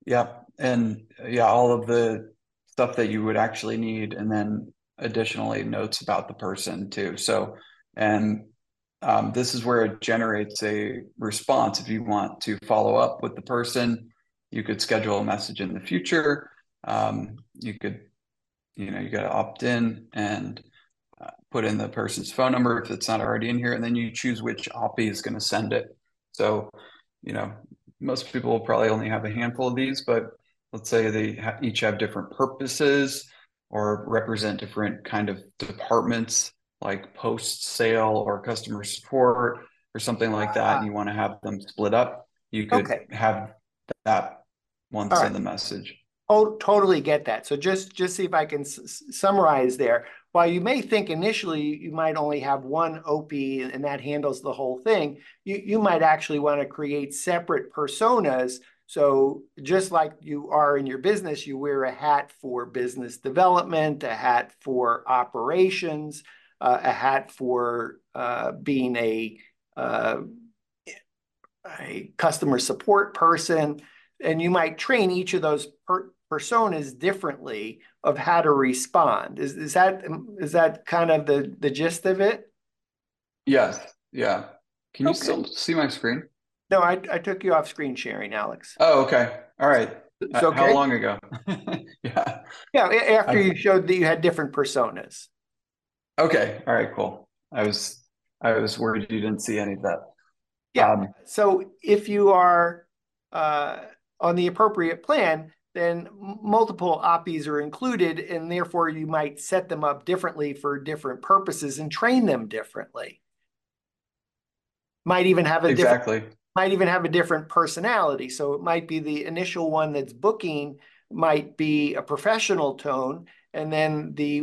Yep. And yeah, all of the stuff that you would actually need, and then additionally notes about the person too. So, and um, this is where it generates a response. If you want to follow up with the person, you could schedule a message in the future. Um, you could you know you got to opt in and uh, put in the person's phone number if it's not already in here and then you choose which Oppy is going to send it so you know most people will probably only have a handful of these but let's say they ha each have different purposes or represent different kind of departments like post sale or customer support or something like that and you want to have them split up you could okay. have that one send right. the message Oh, totally get that. So just just see if I can summarize there. While you may think initially you might only have one Oppy and that handles the whole thing, you, you might actually want to create separate personas. So just like you are in your business, you wear a hat for business development, a hat for operations, uh, a hat for uh, being a uh, a customer support person, and you might train each of those per personas differently of how to respond. Is is that is that kind of the the gist of it? Yes. Yeah. Can you okay. still see my screen? No, I I took you off screen sharing, Alex. Oh, okay. All right. So, okay. How long ago? yeah. Yeah, after you showed that you had different personas. Okay. All right, cool. I was I was worried you didn't see any of that. Yeah. Um, so if you are uh, on the appropriate plan, then multiple Oppies are included, and therefore you might set them up differently for different purposes and train them differently. Might even have a exactly. different might even have a different personality. So it might be the initial one that's booking might be a professional tone, and then the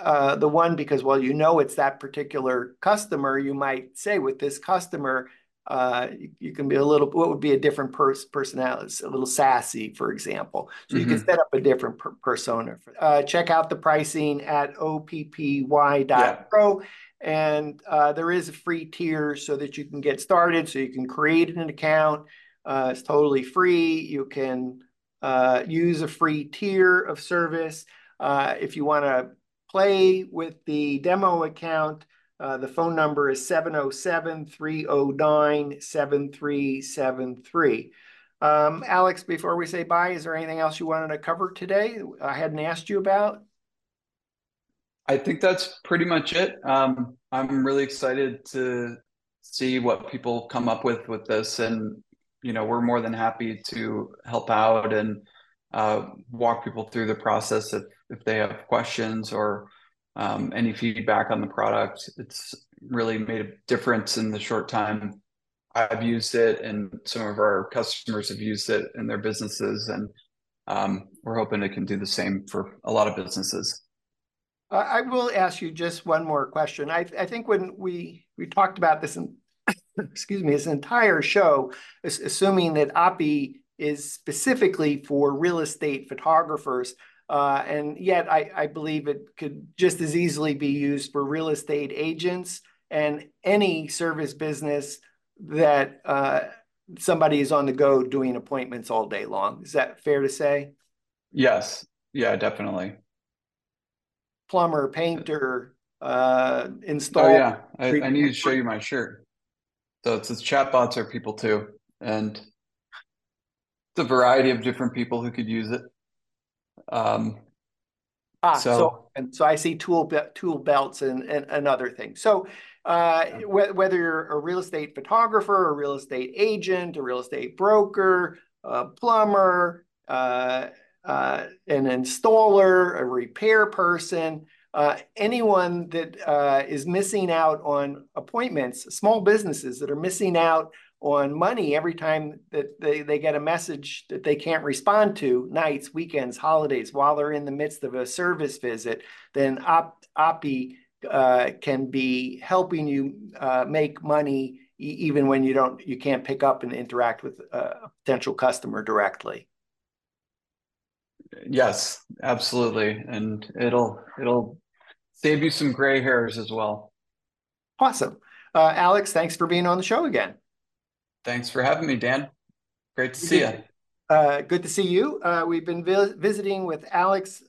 uh, the one because well you know it's that particular customer, you might say with this customer uh, you, you, can be a little what would be a different pers- personality a little sassy for example so mm-hmm. you can mm-hmm. set up a different per- persona uh, check out the pricing at oppy.pro yeah. and uh, there is a free tier so that you can get started so you can create an account uh, it's totally free you can uh, use a free tier of service uh, if you want to play with the demo account uh, the phone number is 707 309 7373. Um, Alex, before we say bye, is there anything else you wanted to cover today I hadn't asked you about? I think that's pretty much it. Um, I'm really excited to see what people come up with with this, and you know, we're more than happy to help out and uh, walk people through the process if if they have questions or um, any feedback on the product. It's really made a difference in the short time I've used it, and some of our customers have used it in their businesses, and um, we're hoping it can do the same for a lot of businesses. I will ask you just one more question. I, I think when we we talked about this, in, excuse me, this entire show, assuming that Oppy is specifically for real estate photographers, uh, and yet, I, I, believe it could just as easily be used for real estate agents and any service business that uh, somebody is on the go doing appointments all day long. Is that fair to say? Yes. Yeah, definitely. Plumber, painter, uh, install. Oh yeah, I, I need to show you my shirt. So it's, it's chatbots are people too, and it's a variety of different people who could use it. Um, ah, so, so, and so I see tool be- tool belts and, and, and other things. So uh, wh- whether you're a real estate photographer, a real estate agent, a real estate broker, a plumber, uh, uh, an installer, a repair person, uh, anyone that uh, is missing out on appointments, small businesses that are missing out on money every time that they, they get a message that they can't respond to nights, weekends, holidays, while they're in the midst of a service visit, then Op, Oppy uh, can be helping you uh, make money e- even when you don't you can't pick up and interact with a potential customer directly. Yes, absolutely, and it'll it'll save you some gray hairs as well. Awesome, uh, Alex. Thanks for being on the show again. Thanks for having me, Dan. Great to see you. Uh, good to see you. Uh, we've been vi visiting with Alex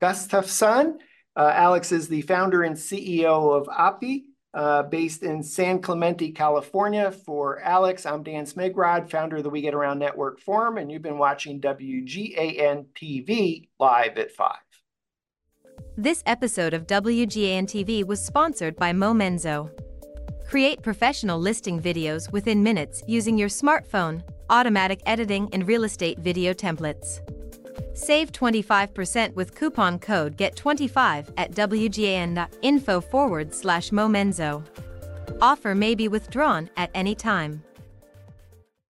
Gustafson. Uh, Alex is the founder and CEO of Oppy, uh, based in San Clemente, California. For Alex, I'm Dan Smigrod, founder of the We Get Around Network Forum, and you've been watching WGAN TV live at 5. This episode of WGAN TV was sponsored by Momenzo. Create professional listing videos within minutes using your smartphone, automatic editing, and real estate video templates. Save 25% with coupon code GET25 at wgan.info forward slash momenzo. Offer may be withdrawn at any time.